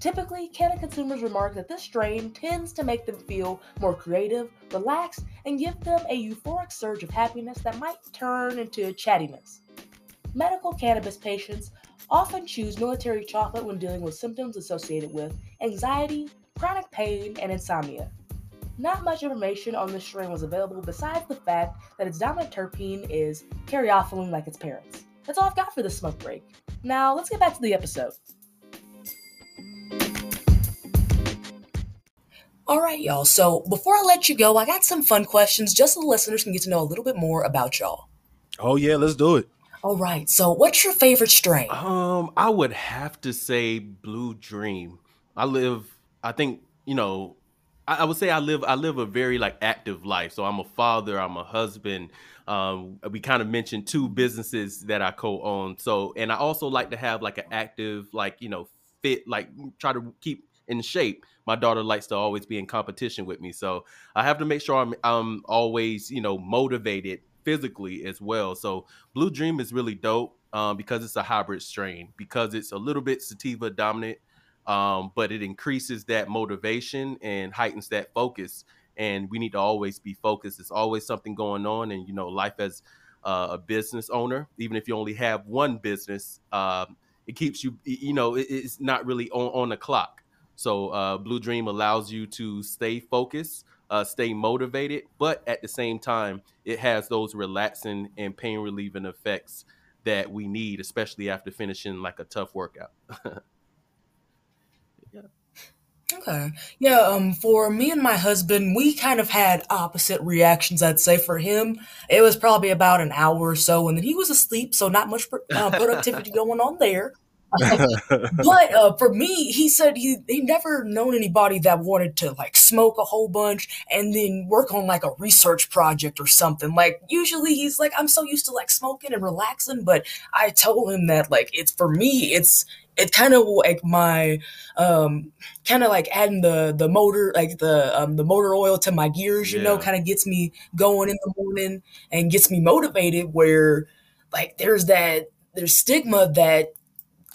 Speaker 5: Typically, Canna consumers remark that this strain tends to make them feel more creative, relaxed, and give them a euphoric surge of happiness that might turn into chattiness. Medical cannabis patients often choose military chocolate when dealing with symptoms associated with anxiety, chronic pain, and insomnia. Not much information on this strain was available besides the fact that its dominant terpene is caryophyllene like its parents. That's all I've got for this smoke break. Now, let's get back to the episode.
Speaker 1: All right, y'all. So before I let you go, I got some fun questions just so the listeners can get to know a little bit more about y'all.
Speaker 3: Oh yeah, let's do it.
Speaker 1: All right. So what's your favorite strain?
Speaker 2: Um, I would have to say Blue Dream. I live. I think you know. I, I would say I live. I live a very like active life. So I'm a father. I'm a husband. Um, we kind of mentioned two businesses that I co-own. So, and I also like to have like an active, like you know, fit, like try to keep in shape. My daughter likes to always be in competition with me, so I have to make sure I'm I'm always you know motivated physically as well. So Blue Dream is really dope um, because it's a hybrid strain because it's a little bit sativa dominant, um, but it increases that motivation and heightens that focus. And we need to always be focused. There's always something going on, and you know, life as uh, a business owner, even if you only have one business, um, it keeps you. You know, it, it's not really on, on the clock. So uh, Blue Dream allows you to stay focused, uh, stay motivated, but at the same time, it has those relaxing and pain relieving effects that we need, especially after finishing like a tough workout.
Speaker 1: yeah. Okay. Yeah, um for me and my husband, we kind of had opposite reactions, I'd say for him. It was probably about an hour or so and then he was asleep, so not much uh, productivity going on there. But uh, for me, he said he he never known anybody that wanted to like smoke a whole bunch and then work on like a research project or something. Like usually he's like, I'm so used to like smoking and relaxing, but I told him that like it's for me, it's it kind of like my um kind of like adding the the motor like the um the motor oil to my gears you yeah. know kind of gets me going in the morning and gets me motivated where like there's that there's stigma that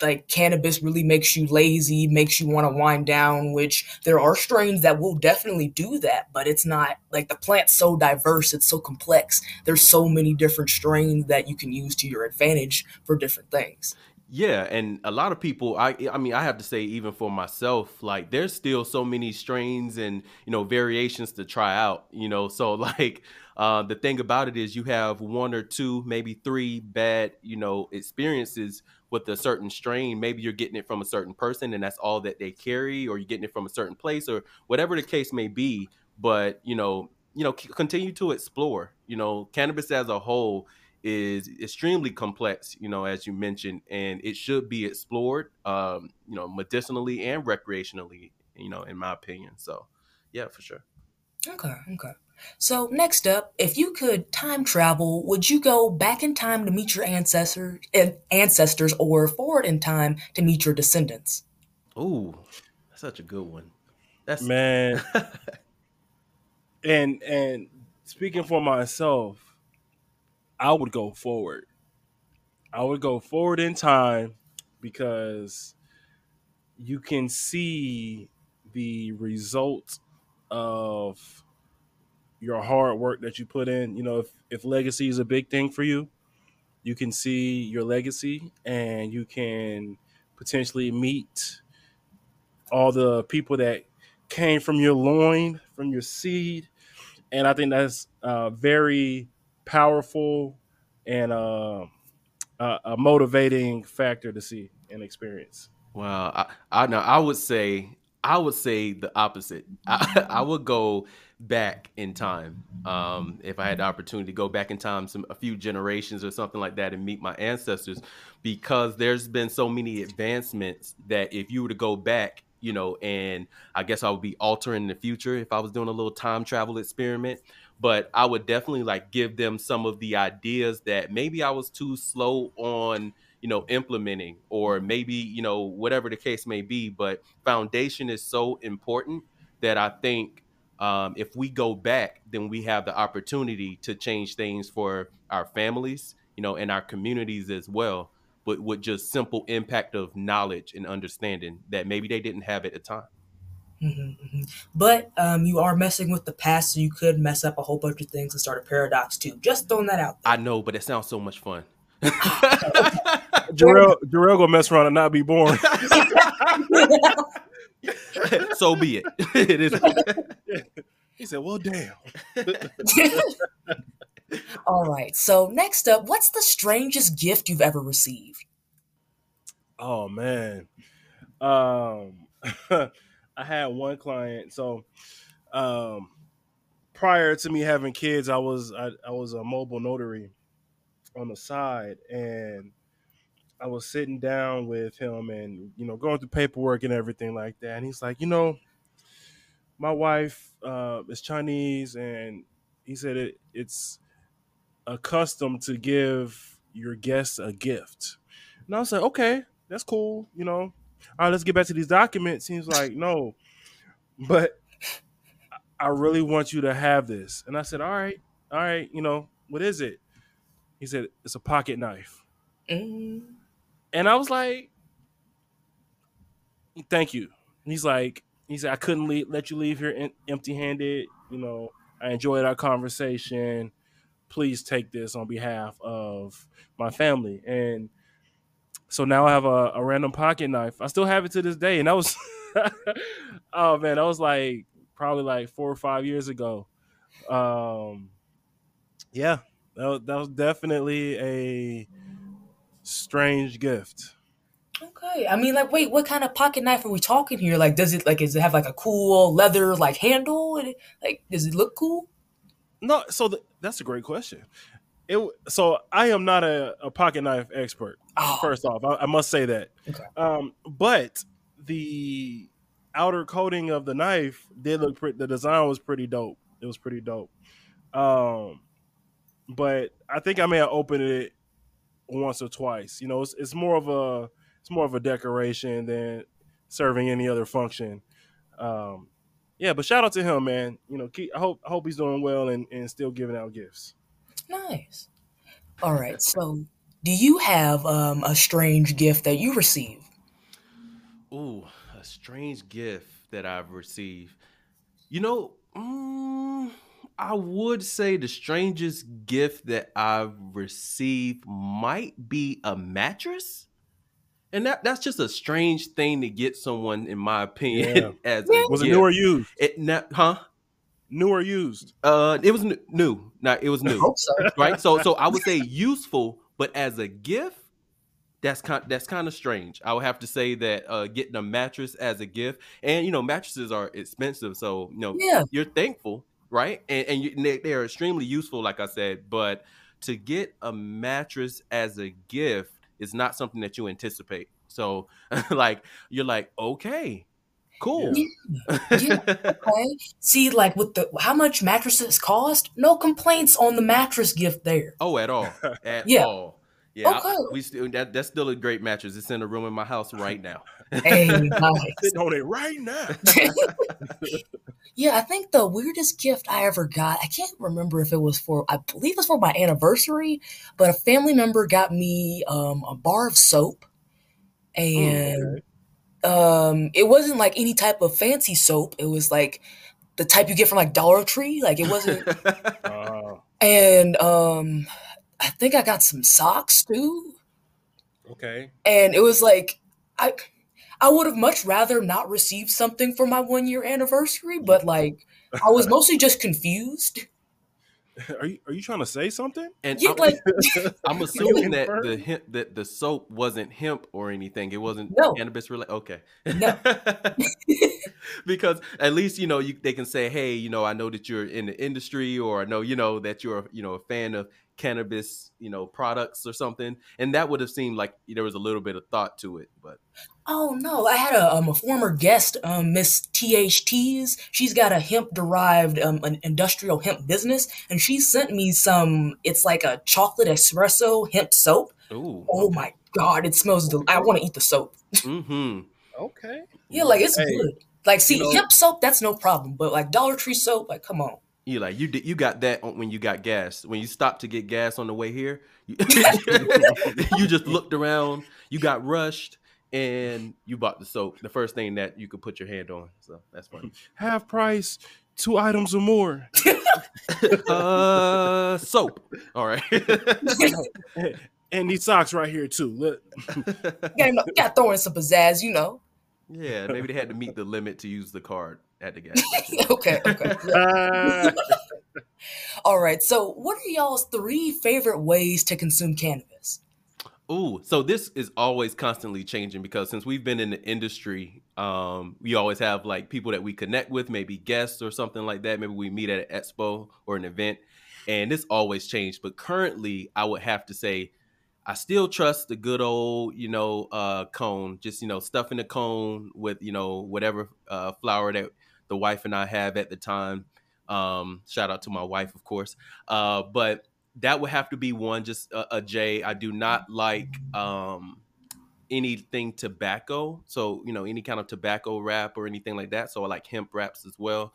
Speaker 1: like cannabis really makes you lazy, makes you want to wind down, which there are strains that will definitely do that, but it's not like the plant's so diverse, it's so complex. There's so many different strains that you can use to your advantage for different things.
Speaker 2: Yeah, and a lot of people I I mean I have to say even for myself like there's still so many strains and you know variations to try out, you know. So like uh, the thing about it is you have one or two, maybe three bad, you know, experiences with a certain strain. Maybe you're getting it from a certain person and that's all that they carry, or you're getting it from a certain place, or whatever the case may be. But you know, you know, continue to explore. You know, cannabis as a whole is extremely complex. You know, as you mentioned, and it should be explored. Um, you know, medicinally and recreationally. You know, in my opinion. So, yeah, for sure.
Speaker 1: Okay. Okay. So, next up, if you could time travel, would you go back in time to meet your ancestors, eh, ancestors or forward in time to meet your descendants?
Speaker 2: Ooh, that's such a good one. That's
Speaker 3: man. and and speaking for myself, I would go forward. I would go forward in time because you can see the result of your hard work that you put in. You know, if, if legacy is a big thing for you, you can see your legacy and you can potentially meet all the people that came from your loin, from your seed. And I think that's uh, very powerful and uh, a, a motivating factor to see and experience.
Speaker 2: Well, I, I know. I would say I would say the opposite. I, I would go back in time. Um, if I had the opportunity to go back in time, some a few generations or something like that, and meet my ancestors, because there's been so many advancements that if you were to go back, you know, and I guess I would be altering the future if I was doing a little time travel experiment. But I would definitely like give them some of the ideas that maybe I was too slow on you know implementing or maybe you know whatever the case may be but foundation is so important that i think um, if we go back then we have the opportunity to change things for our families you know and our communities as well but with just simple impact of knowledge and understanding that maybe they didn't have at the time
Speaker 1: Mm-hmm, mm-hmm. But um, you are messing with the past, so you could mess up a whole bunch of things and start a paradox too. Just throwing that out.
Speaker 2: There. I know, but it sounds so much fun.
Speaker 3: Jerell, Jerell gonna mess around and not be born.
Speaker 2: so be it. it is.
Speaker 3: He said, "Well, damn."
Speaker 1: All right. So next up, what's the strangest gift you've ever received?
Speaker 3: Oh man. Um I had one client. So um, prior to me having kids, I was I, I was a mobile notary on the side, and I was sitting down with him and you know going through paperwork and everything like that. And he's like, you know, my wife uh, is Chinese, and he said it, it's a custom to give your guests a gift. And I was like, okay, that's cool, you know all right, let's get back to these documents. He's like no, but I really want you to have this. And I said, all right, all right, you know, what is it? He said, it's a pocket knife. Mm. And I was like, thank you. And he's like, he said, I couldn't leave, let you leave here empty handed. You know, I enjoyed our conversation. Please take this on behalf of my family. And so now I have a, a random pocket knife. I still have it to this day, and that was oh man, that was like probably like four or five years ago. Um, yeah, that was, that was definitely a strange gift.
Speaker 1: Okay, I mean, like, wait, what kind of pocket knife are we talking here? Like, does it like, does it have like a cool leather like handle? Like, does it look cool?
Speaker 3: No, so the, that's a great question it so I am not a, a pocket knife expert. Oh. First off, I, I, must say that. Okay. Um, but the outer coating of the knife did look pretty. The design was pretty dope. It was pretty dope. Um, but I think I may have opened it once or twice. You know, it's, it's more of a it's more of a decoration than serving any other function. Um, yeah, but shout out to him, man. You know, keep, I hope I hope he's doing well and, and still giving out gifts.
Speaker 1: Nice. All right. So, do you have um, a strange gift that you received?
Speaker 2: Ooh, a strange gift that I've received. You know, mm, I would say the strangest gift that I've received might be a mattress. And that, that's just a strange thing to get someone, in my opinion. Yeah. As
Speaker 3: was it new or used?
Speaker 2: It not, huh?
Speaker 3: New or used?
Speaker 2: Uh, it was n- new. Not it was new. So. Right. So so I would say useful, but as a gift, that's kind that's kind of strange. I would have to say that uh, getting a mattress as a gift, and you know mattresses are expensive, so you know yeah. you're thankful, right? And, and you, they are extremely useful, like I said. But to get a mattress as a gift is not something that you anticipate. So like you're like okay, Cool.
Speaker 1: Yeah. yeah. Okay. See, like with the how much mattresses cost, no complaints on the mattress gift there.
Speaker 2: Oh, at all. At yeah. all. Yeah, okay. I, we still that that's still a great mattress. It's in a room in my house right now.
Speaker 3: hey, nice. sitting on it right now.
Speaker 1: yeah, I think the weirdest gift I ever got, I can't remember if it was for, I believe it was for my anniversary, but a family member got me um, a bar of soap, and um, it wasn't like any type of fancy soap. It was like the type you get from like Dollar Tree. Like it wasn't. uh. And um, I think I got some socks too.
Speaker 3: Okay.
Speaker 1: And it was like I I would have much rather not received something for my one year anniversary, but like I was mostly just confused.
Speaker 3: Are you are you trying to say something?
Speaker 2: And yeah, I'm, like, I'm assuming that the hemp, that the soap wasn't hemp or anything. It wasn't no. cannabis related. Okay. No. because at least you know you, they can say, hey, you know, I know that you're in the industry, or I know you know that you're you know a fan of cannabis, you know, products or something, and that would have seemed like there was a little bit of thought to it. But
Speaker 1: oh no, I had a, um, a former guest, um, Miss THTs. She's got a hemp derived um, an industrial hemp business, and she sent me some. It's like a chocolate espresso hemp soap.
Speaker 2: Ooh.
Speaker 1: Oh my god, it smells. Del- I want to eat the soap.
Speaker 2: Mm-hmm.
Speaker 3: Okay.
Speaker 1: Yeah, like it's
Speaker 3: Hey,
Speaker 1: good. Like, see,
Speaker 3: you know-
Speaker 1: hemp soap, that's no problem. But like Dollar Tree soap, like, come on.
Speaker 2: You like you did you got that when you got gas. When you stopped to get gas on the way here, you, you just looked around, you got rushed, and you bought the soap. The first thing that you could put your hand on. So that's funny.
Speaker 3: Half price, two items or more.
Speaker 2: Uh, soap. All right.
Speaker 3: And these socks right here too. Look.
Speaker 1: You gotta, gotta throw in some pizzazz, you know.
Speaker 2: Yeah, maybe they had to meet the limit to use the card at the gas station.
Speaker 1: okay, okay. All right. So, what are y'all's three favorite ways to consume cannabis?
Speaker 2: Ooh, so this is always constantly changing because since we've been in the industry, um, we always have like people that we connect with, maybe guests or something like that. Maybe we meet at an expo or an event, and this always changed. But currently, I would have to say, I still trust the good old, you know, uh, cone. Just you know, stuffing the cone with you know whatever uh, flour that the wife and I have at the time. Um, shout out to my wife, of course. Uh, but that would have to be one just a, a j i do not like um anything tobacco so you know any kind of tobacco wrap or anything like that so i like hemp wraps as well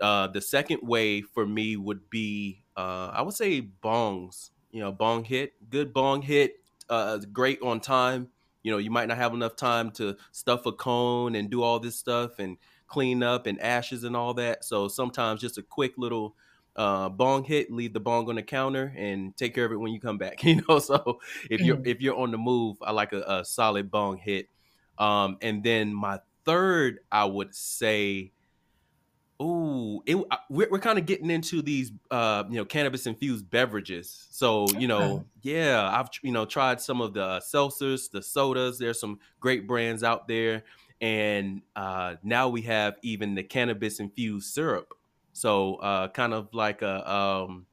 Speaker 2: uh the second way for me would be uh i would say bongs you know bong hit good bong hit uh great on time you know you might not have enough time to stuff a cone and do all this stuff and clean up and ashes and all that so sometimes just a quick little uh, bong hit, leave the bong on the counter, and take care of it when you come back. You know, so if you're if you're on the move, I like a, a solid bong hit. Um, and then my third, I would say, ooh, it, we're, we're kind of getting into these, uh, you know, cannabis infused beverages. So you know,
Speaker 1: Okay.
Speaker 2: yeah, I've you know tried some of the seltzers, the sodas. There's some great brands out there, and uh, now we have even the cannabis infused syrup. So uh, kind of like a, um,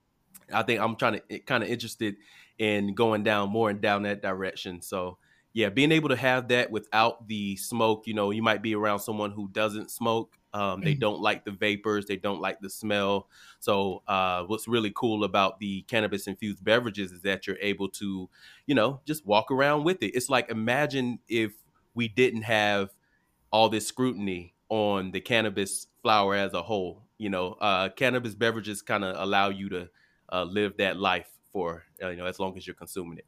Speaker 2: I think I'm trying to kind of interested in going down more and down that direction. So yeah, being able to have that without the smoke, you know, you might be around someone who doesn't smoke. Um, they
Speaker 1: Mhm.
Speaker 2: don't like the vapors, they don't like the smell. So uh, what's really cool about the cannabis infused beverages is that you're able to, you know, just walk around with it. It's like imagine if we didn't have all this scrutiny on the cannabis flower as a whole. You know, uh, cannabis beverages kind of allow you to uh, live that life for uh, you know as long as you're consuming it.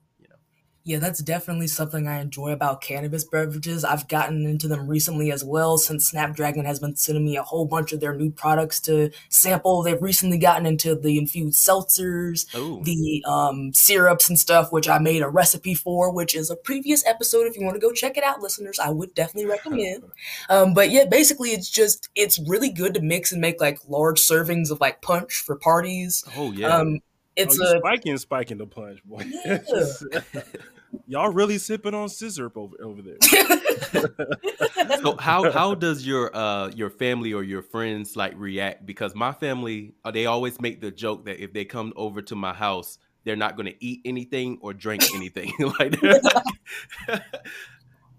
Speaker 1: Yeah, that's definitely something I enjoy about cannabis beverages. I've gotten into them recently as well since Snapdragon has been sending me a whole bunch of their new products to sample. They've recently gotten into the infused seltzers,
Speaker 2: Oh,
Speaker 1: the um, syrups and stuff, which I made a recipe for, which is a previous episode. If you want to go check it out, listeners, I would definitely recommend. Um, but yeah, basically, it's just it's really good to mix and make like large servings of like punch for parties.
Speaker 2: oh yeah.
Speaker 1: Um, it's
Speaker 3: oh, you
Speaker 1: a
Speaker 3: spiking, spiking the punch, boy.
Speaker 1: Yeah.
Speaker 3: Y'all really sipping on sizzurp over over there.
Speaker 2: so how how does your uh your family or your friends like react? Because my family, uh, they always make the joke that if they come over to my house, they're not going to eat anything or drink anything. like they're like,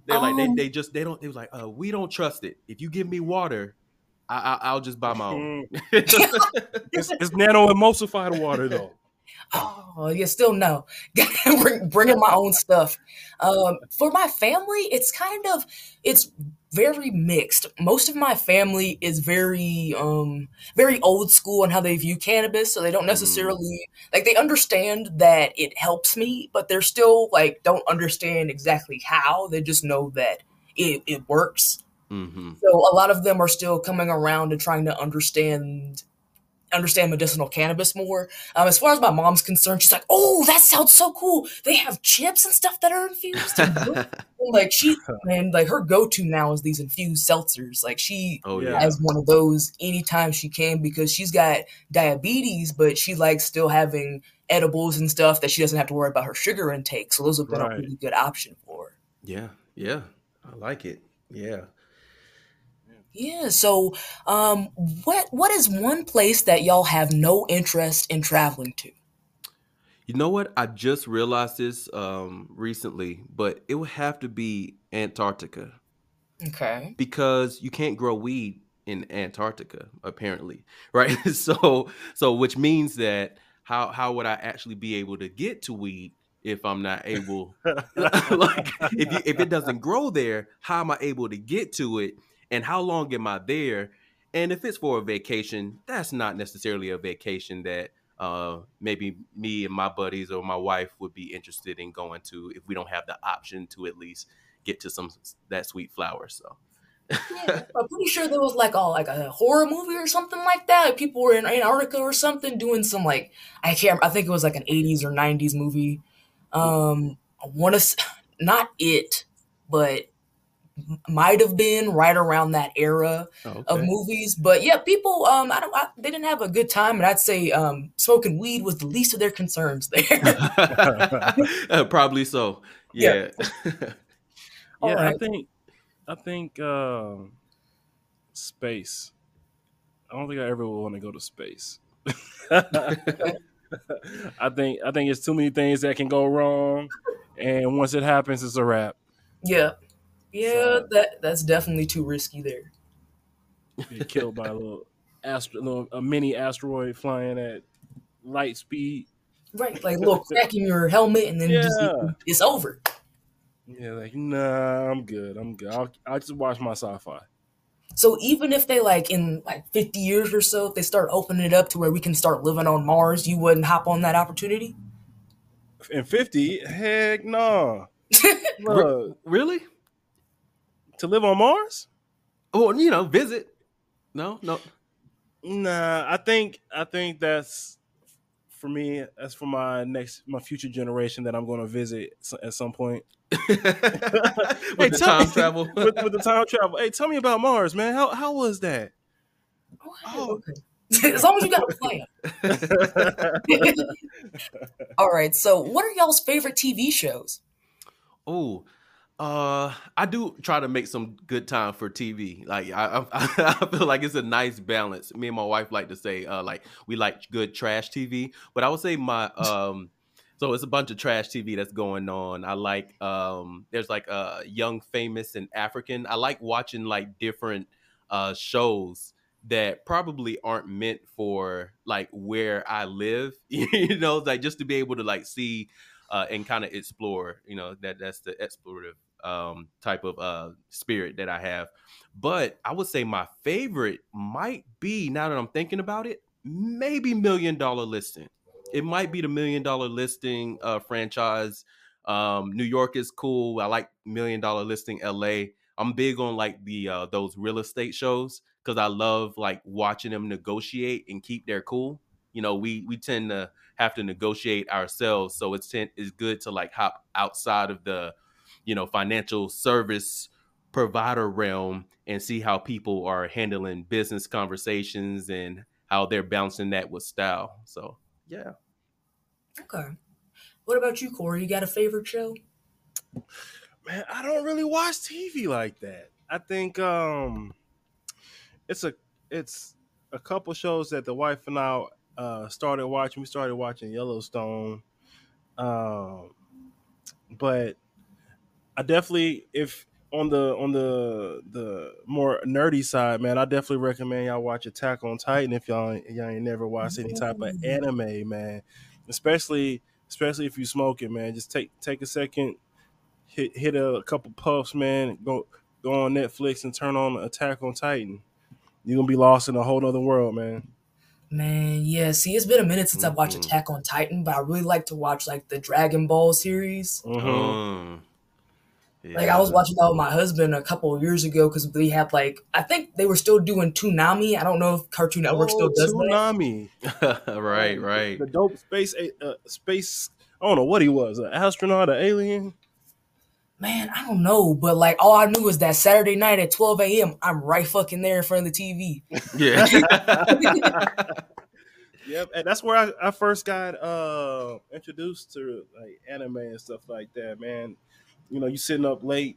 Speaker 2: they're like they,
Speaker 1: Um,
Speaker 2: they just they don't they was like uh we don't trust it. If you give me water, I, I I'll just buy my own.
Speaker 3: It's, it's nano emulsified water though.
Speaker 1: Oh, you still no. Bring, bringing my own stuff. Um, for my family, it's kind of it's very mixed. Most of my family is very um very old school on how they view cannabis, so they don't necessarily like they understand that it helps me, but they're still like don't understand exactly how. They just know that it, it works.
Speaker 2: hmm
Speaker 1: So a lot of them are still coming around and trying to understand understand medicinal cannabis more. Um, as far as my mom's concerned, she's like, "Oh, that sounds so cool. They have chips and stuff that are infused." Like she and like her go-to now is these infused seltzers. Like she
Speaker 2: oh
Speaker 3: Yeah.
Speaker 2: yeah.
Speaker 1: has one of those anytime she can because she's got diabetes, but she likes still having edibles and stuff that she doesn't have to worry about her sugar intake. So those have been
Speaker 3: Right.
Speaker 1: a really good option for her.
Speaker 2: Yeah, yeah, I like it. Yeah.
Speaker 1: Yeah. So, um, what what is one place that y'all have no interest in traveling to?
Speaker 2: You know what? I just realized this um, recently, but it would have to be Antarctica
Speaker 1: Okay.
Speaker 2: because you can't grow weed in Antarctica, apparently, right? so, so which means that how how would I actually be able to get to weed if I'm not able like if you, if it doesn't grow there, how am I able to get to it and how long am I there? And if it's for a vacation, that's not necessarily a vacation that uh, maybe me and my buddies or my wife would be interested in going to if we don't have the option to at least get to some that sweet flower. So.
Speaker 1: yeah, I'm pretty sure there was like a like a horror movie or something like that. Like people were in Antarctica or something doing some like I can't. I think it was like an 80s or 90s movie. Um, I want to not it, but might have been right around that era okay. of movies. But yeah, people, um, I don't, I, they didn't have a good time, and I'd say um, smoking weed was the least of their concerns there.
Speaker 2: probably so. Yeah.
Speaker 3: Yeah, yeah right. I think, I think uh, space. I don't think I ever will want to go to space. I think I think it's too many things that can go wrong, and once it happens, it's a wrap.
Speaker 1: Yeah. Yeah, so, that that's definitely too risky there.
Speaker 3: Be killed by a little astro, little, a mini asteroid flying at light speed.
Speaker 1: Right, like a little crack in your helmet, and then yeah. just, it's over.
Speaker 3: Yeah, like nah, I'm good. I'm good. I'll, I'll just watch my sci-fi.
Speaker 1: So even if they like in like 50 years or so, if they start opening it up to where we can start living on Mars, you wouldn't hop on that opportunity?
Speaker 3: In 50? Heck no.
Speaker 2: Nah. really?
Speaker 3: To live on Mars?
Speaker 2: Well, you know, visit. No, no.
Speaker 3: Nah, I think I think that's for me. That's for my next, my future generation that I'm going to visit at some point.
Speaker 2: with hey, the time me, travel.
Speaker 3: with, with, the time travel. Hey, tell me about Mars, man. How how was that?
Speaker 1: Oh, oh. okay. as long as you got a plan. All right. So, what are y'all's favorite TV shows?
Speaker 2: Oh, uh, I do try to make some good time for TV. Like I, I, I, feel like it's a nice balance. Me and my wife like to say, uh, like we like good trash TV, but I would say my um, so it's a bunch of trash TV that's going on. I like um, there's like a uh, young, famous, and African. I like watching like different uh shows that probably aren't meant for like where I live. you know, like just to be able to like see uh, and kind of explore. You know, that that's the explorative um, type of uh, spirit that I have. But I would say my favorite might be now that I'm thinking about it, maybe Million Dollar Listing. It might be the Million Dollar Listing uh, franchise. Um, New York is cool. I like Million Dollar Listing LA. I'm big on like the uh, those real estate shows because I love like watching them negotiate and keep their cool. You know, we we tend to have to negotiate ourselves, so it's it's good to like hop outside of the you know financial service provider realm and see how people are handling business conversations and how they're bouncing that with style. So yeah.
Speaker 1: Okay. What about you, Corey? You got a favorite show?
Speaker 3: Man, I don't really watch TV like that. I think um it's a it's a couple shows that the wife and I uh, started watching. We started watching Yellowstone, um, but I definitely if on the on the the more nerdy side, man, I definitely recommend y'all watch Attack on Titan if y'all y'all ain't never watched any type of anime, man. Especially especially if you smoke it, man. Just take take a second, hit hit a couple puffs, man. Go go on Netflix and turn on Attack on Titan. You're gonna be lost in a whole other world, man.
Speaker 1: Man, yeah. See, it's been a minute since mm-hmm. I've watched mm-hmm. Attack on Titan, but I really like to watch like the Dragon Ball series.
Speaker 2: Mm-hmm. Mm.
Speaker 1: Yeah. Like I was watching that with my husband a couple of years ago because they had like I think they were still doing Toonami. I don't know if Cartoon Network oh, still does
Speaker 3: Toonami.
Speaker 2: right, right.
Speaker 3: The dope space uh, space. I don't know what he was, an astronaut, an alien.
Speaker 1: Man, I don't know, but like all I knew was that Saturday night at 12 a.m. I'm right fucking there in front of the TV.
Speaker 2: Yeah.
Speaker 3: yep, and that's where I, I first got uh introduced to like anime and stuff like that, man you know, you sitting up late,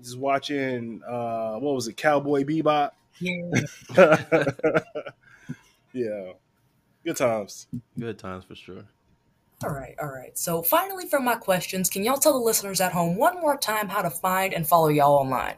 Speaker 3: just watching uh what was it, Cowboy Bebop?
Speaker 1: Yeah.
Speaker 3: yeah. Good times.
Speaker 2: Good times for sure.
Speaker 1: All right, all right. So finally for my questions, can y'all tell the listeners at home one more time how to find and follow y'all online?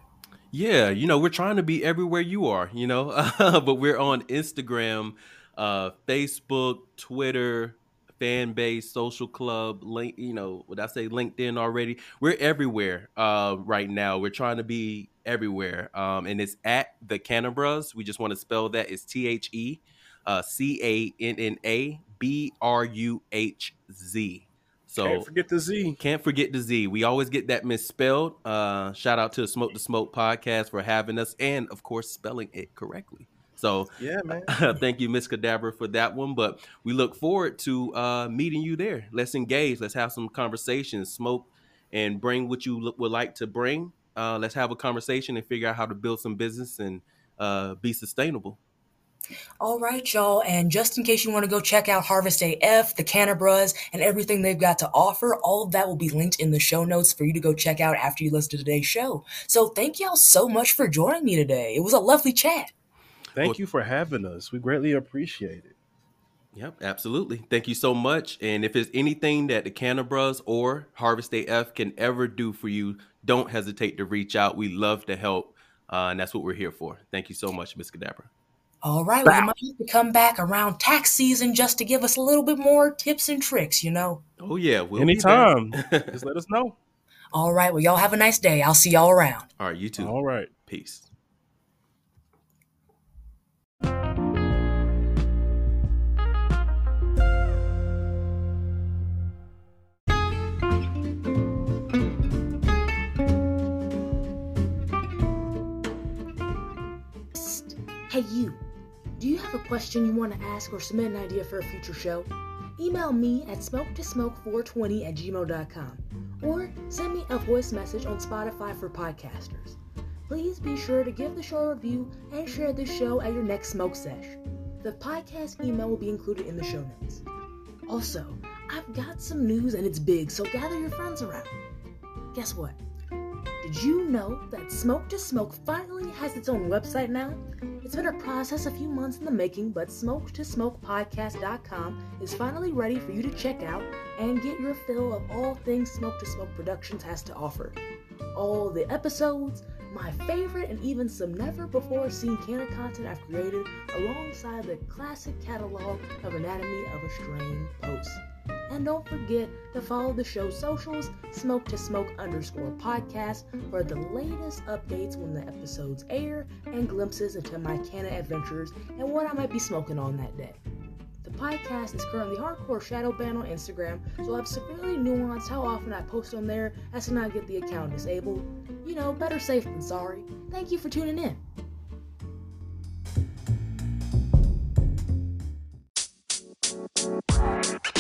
Speaker 2: Yeah, you know, we're trying to be everywhere you are, you know, but we're on Instagram, uh, Facebook, Twitter, fan base, social club, link, you know, would I say LinkedIn already? We're everywhere uh, right now. We're trying to be everywhere. Um, and it's at the Cannabruhz. We just want to spell that. It's T H E uh, C A N N A B R U H Z. So
Speaker 3: Can't forget the Z.
Speaker 2: Can't forget the Z. We always get that misspelled. Uh, shout out to the Smoke to Smoke podcast for having us and, of course, spelling it correctly. So
Speaker 3: yeah, man.
Speaker 2: thank you, Miss Cadabra, for that one. But we look forward to uh, meeting you there. Let's engage. Let's have some conversations. Smoke and bring what you would like to bring. Uh, let's have a conversation and figure out how to build some business and uh, be sustainable.
Speaker 6: All right, y'all. And just in case you want to go check out Harvest AF, the Cannabruhz, and everything they've got to offer, all of that will be linked in the show notes for you to go check out after you listen to today's show. So thank y'all so much for joining me today. It was a lovely chat.
Speaker 3: Thank well, you for having us. We greatly appreciate it.
Speaker 2: Yep, absolutely. Thank you so much. And if there's anything that the Cannabruhz or Harvest AF can ever do for you, don't hesitate to reach out. We love to help, uh, and that's what we're here for. Thank you so much, Miss Cadabra.
Speaker 6: All right, well, you might have to come back around tax season just to give us a little bit more tips and tricks, you know.
Speaker 2: Oh yeah, we'll
Speaker 3: anytime. just let us know.
Speaker 6: All right, well, y'all have a nice day. I'll see y'all around.
Speaker 2: All right, you too.
Speaker 3: All right,
Speaker 2: peace.
Speaker 1: Hey, you. Do you have a question you want to ask or submit an idea for a future show? Email me at smoketosmoke420 at gmail.com or send me a voice message on Spotify for podcasters. Please be sure to give the show a review and share this show at your next smoke sesh. The podcast email will be included in the show notes. Also, I've got some news and it's big, so gather your friends around. Guess what? Did you know that Smoke to Smoke finally has its own website now? It's been a process a few months in the making, but Smoke to Smoke Podcast.com is finally ready for you to check out and get your fill of all things Smoke to Smoke Productions has to offer. All the episodes, my favorite, and even some never before seen canon content I've created alongside the classic catalog of Anatomy of a Strain posts. And don't forget to follow the show's socials, smoke to smoke underscore podcast, for the latest updates when the episodes air and glimpses into my canon adventures and what I might be smoking on that day. The podcast is currently hardcore shadow banned on Instagram, so I've severely nuanced how often I post on there as to not get the account disabled. You know, better safe than sorry. Thank you for tuning in. Thank you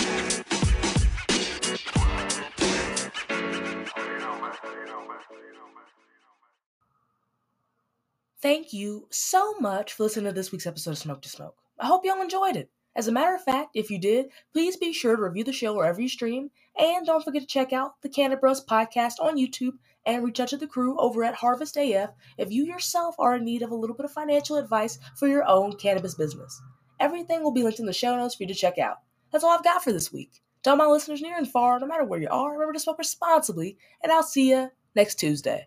Speaker 1: so much for listening to this week's episode of Smoke to Smoke. I hope y'all enjoyed it. As a matter of fact, if you did, please be sure to review the show wherever you stream, and don't forget to check out the Cannabruhz podcast on YouTube and reach out to the crew over at Harvest AF if you yourself are in need of a little bit of financial advice for your own cannabis business. Everything will be linked in the show notes for you to check out. That's all I've got for this week. To all my listeners near and far, no matter where you are, remember to smoke responsibly, and I'll see you next Tuesday.